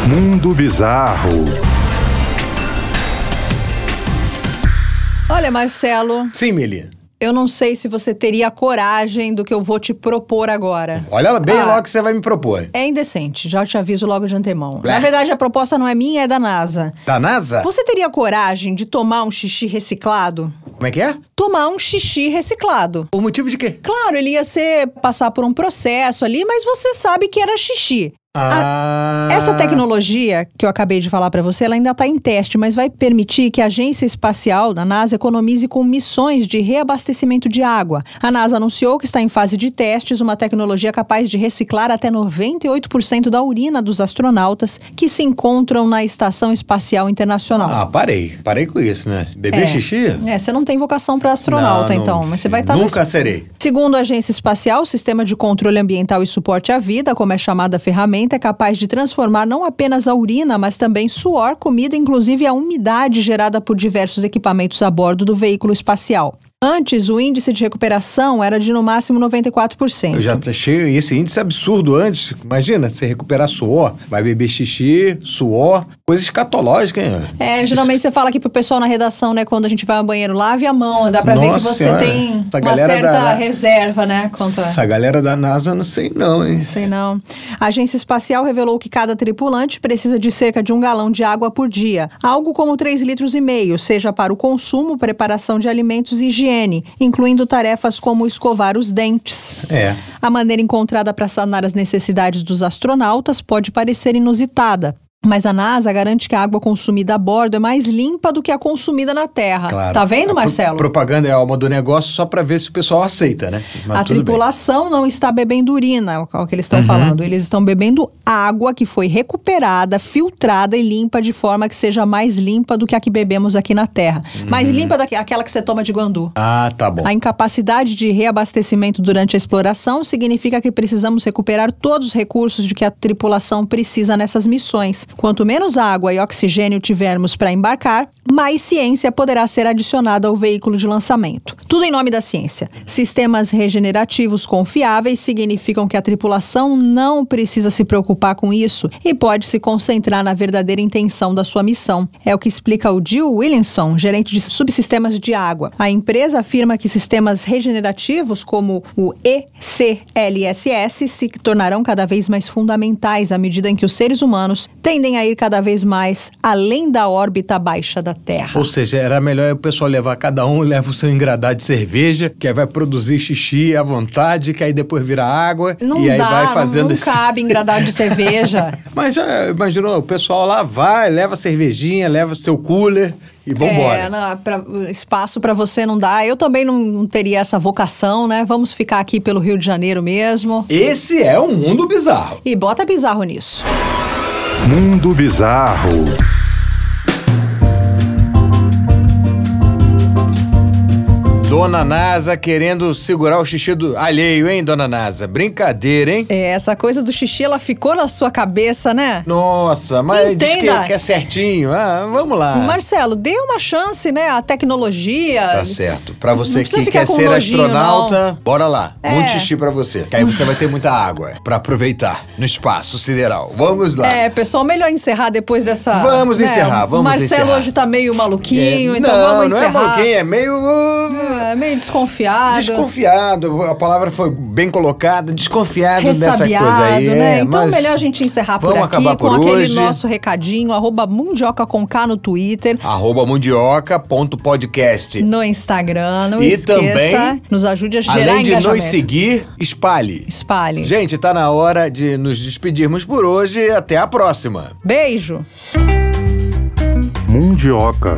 Mundo bizarro. Olha, Marcelo. Sim, Meli. Eu não sei se você teria coragem do que eu vou te propor agora. Olha bem ah, logo que você vai me propor. É indecente, já te aviso logo de antemão. Na verdade, a proposta não é minha, é da NASA. Da NASA? Você teria coragem de tomar um xixi reciclado? Como é que é? Tomar um xixi reciclado. Por motivo de quê? Claro, ele ia ser passar por um processo ali, mas você sabe que era xixi. Ah. A, essa tecnologia que eu acabei de falar para você, ela ainda está em teste, mas vai permitir que a agência espacial da NASA economize com missões de reabastecimento de água. A NASA anunciou que está em fase de testes uma tecnologia capaz de reciclar até 98% da urina dos astronautas que se encontram na Estação Espacial Internacional. Ah, parei. Parei com isso, né? Beber é. xixi? É, você não tem vocação para astronauta, não, então. Não, mas você vai estar. Tá nunca no... serei. Segundo a agência espacial, o sistema de controle ambiental e suporte à vida, como é chamada a ferramenta, é capaz de transformar não apenas a urina, mas também suor, comida, inclusive a umidade gerada por diversos equipamentos a bordo do veículo espacial. Antes, o índice de recuperação era de no máximo 94%. Eu já achei esse índice absurdo antes. Imagina, você recuperar suor, vai beber xixi, suor, coisa escatológica, hein? É, geralmente Isso. você fala aqui pro pessoal na redação, né, quando a gente vai ao banheiro, lave a mão, dá pra Nossa ver que você senhora. tem Essa uma certa da... reserva, né? Contra... Essa galera da NASA não sei não, hein? Sei não. A agência espacial revelou que cada tripulante precisa de cerca de um galão de água por dia, algo como 3 litros e meio, seja para o consumo, preparação de alimentos e higiene higiene, incluindo tarefas como escovar os dentes. É. A maneira encontrada para sanar as necessidades dos astronautas pode parecer inusitada, mas a NASA garante que a água consumida a bordo é mais limpa do que a consumida na Terra. Claro. Tá vendo, Marcelo? Pro propaganda é a alma do negócio só para ver se o pessoal aceita, né? Mas a tripulação bem. não está bebendo urina, é o que eles estão uhum. falando. Eles estão bebendo água que foi recuperada, filtrada e limpa de forma que seja mais limpa do que a que bebemos aqui na Terra. Uhum. Mais limpa do que aquela que você toma de guandu. Ah, tá bom. A incapacidade de reabastecimento durante a exploração significa que precisamos recuperar todos os recursos de que a tripulação precisa nessas missões Quanto menos água e oxigênio tivermos para embarcar, mais ciência poderá ser adicionada ao veículo de lançamento. Tudo em nome da ciência. Sistemas regenerativos confiáveis significam que a tripulação não precisa se preocupar com isso e pode se concentrar na verdadeira intenção da sua missão. É o que explica o Jill Williamson, gerente de subsistemas de água. A empresa afirma que sistemas regenerativos como o ECLSS se tornarão cada vez mais fundamentais à medida em que os seres humanos tendem a ir cada vez mais além da órbita baixa da Terra. Ou seja, era melhor o pessoal levar cada um leva o seu engradado de cerveja, que aí vai produzir xixi à vontade, que aí depois vira água Não e aí dá, vai fazendo não esse... cabe engradado de [laughs] cerveja. Mas já imaginou, o pessoal lá vai, leva cervejinha, leva seu cooler e vambora. É, não, pra- espaço para você não dá. Eu também não, não teria essa vocação, né? Vamos ficar aqui pelo Rio de Janeiro mesmo. Esse é um mundo bizarro. E bota bizarro nisso. Mundo Bizarro. Dona Nasa querendo segurar o xixi do alheio, hein, Dona Nasa? Brincadeira, hein? É, essa coisa do xixi, ela ficou na sua cabeça, né? Nossa, mas diz que, Entenda. que é certinho. Ah, vamos lá. Marcelo, dê uma chance, né? A tecnologia. Tá certo. Pra Não você que quer ser nojinho, astronauta, bora lá. É. Muito xixi pra você. Que aí você vai ter muita água pra aproveitar no espaço sideral. Vamos lá. É, pessoal, melhor encerrar depois dessa. Vamos né? encerrar, vamos Marcelo encerrar. hoje tá meio maluquinho, É, então não, vamos não é encerrar. maluquinho, é meio... É, meio desconfiado. Desconfiado, a palavra foi bem colocada, desconfiado dessa Ressabiado, coisa aí. né? é, então mas melhor a gente encerrar por aqui acabar com por aquele hoje. nosso recadinho, arroba mundioca com K no Twitter, Arroba mundioca.podcast. no Instagram, não E esqueça. também, nos ajude a gerar Além de nos seguir, espalhe. Espalhe. Gente, tá na hora de nos despedirmos por hoje. Até a próxima. Beijo. Mundioca,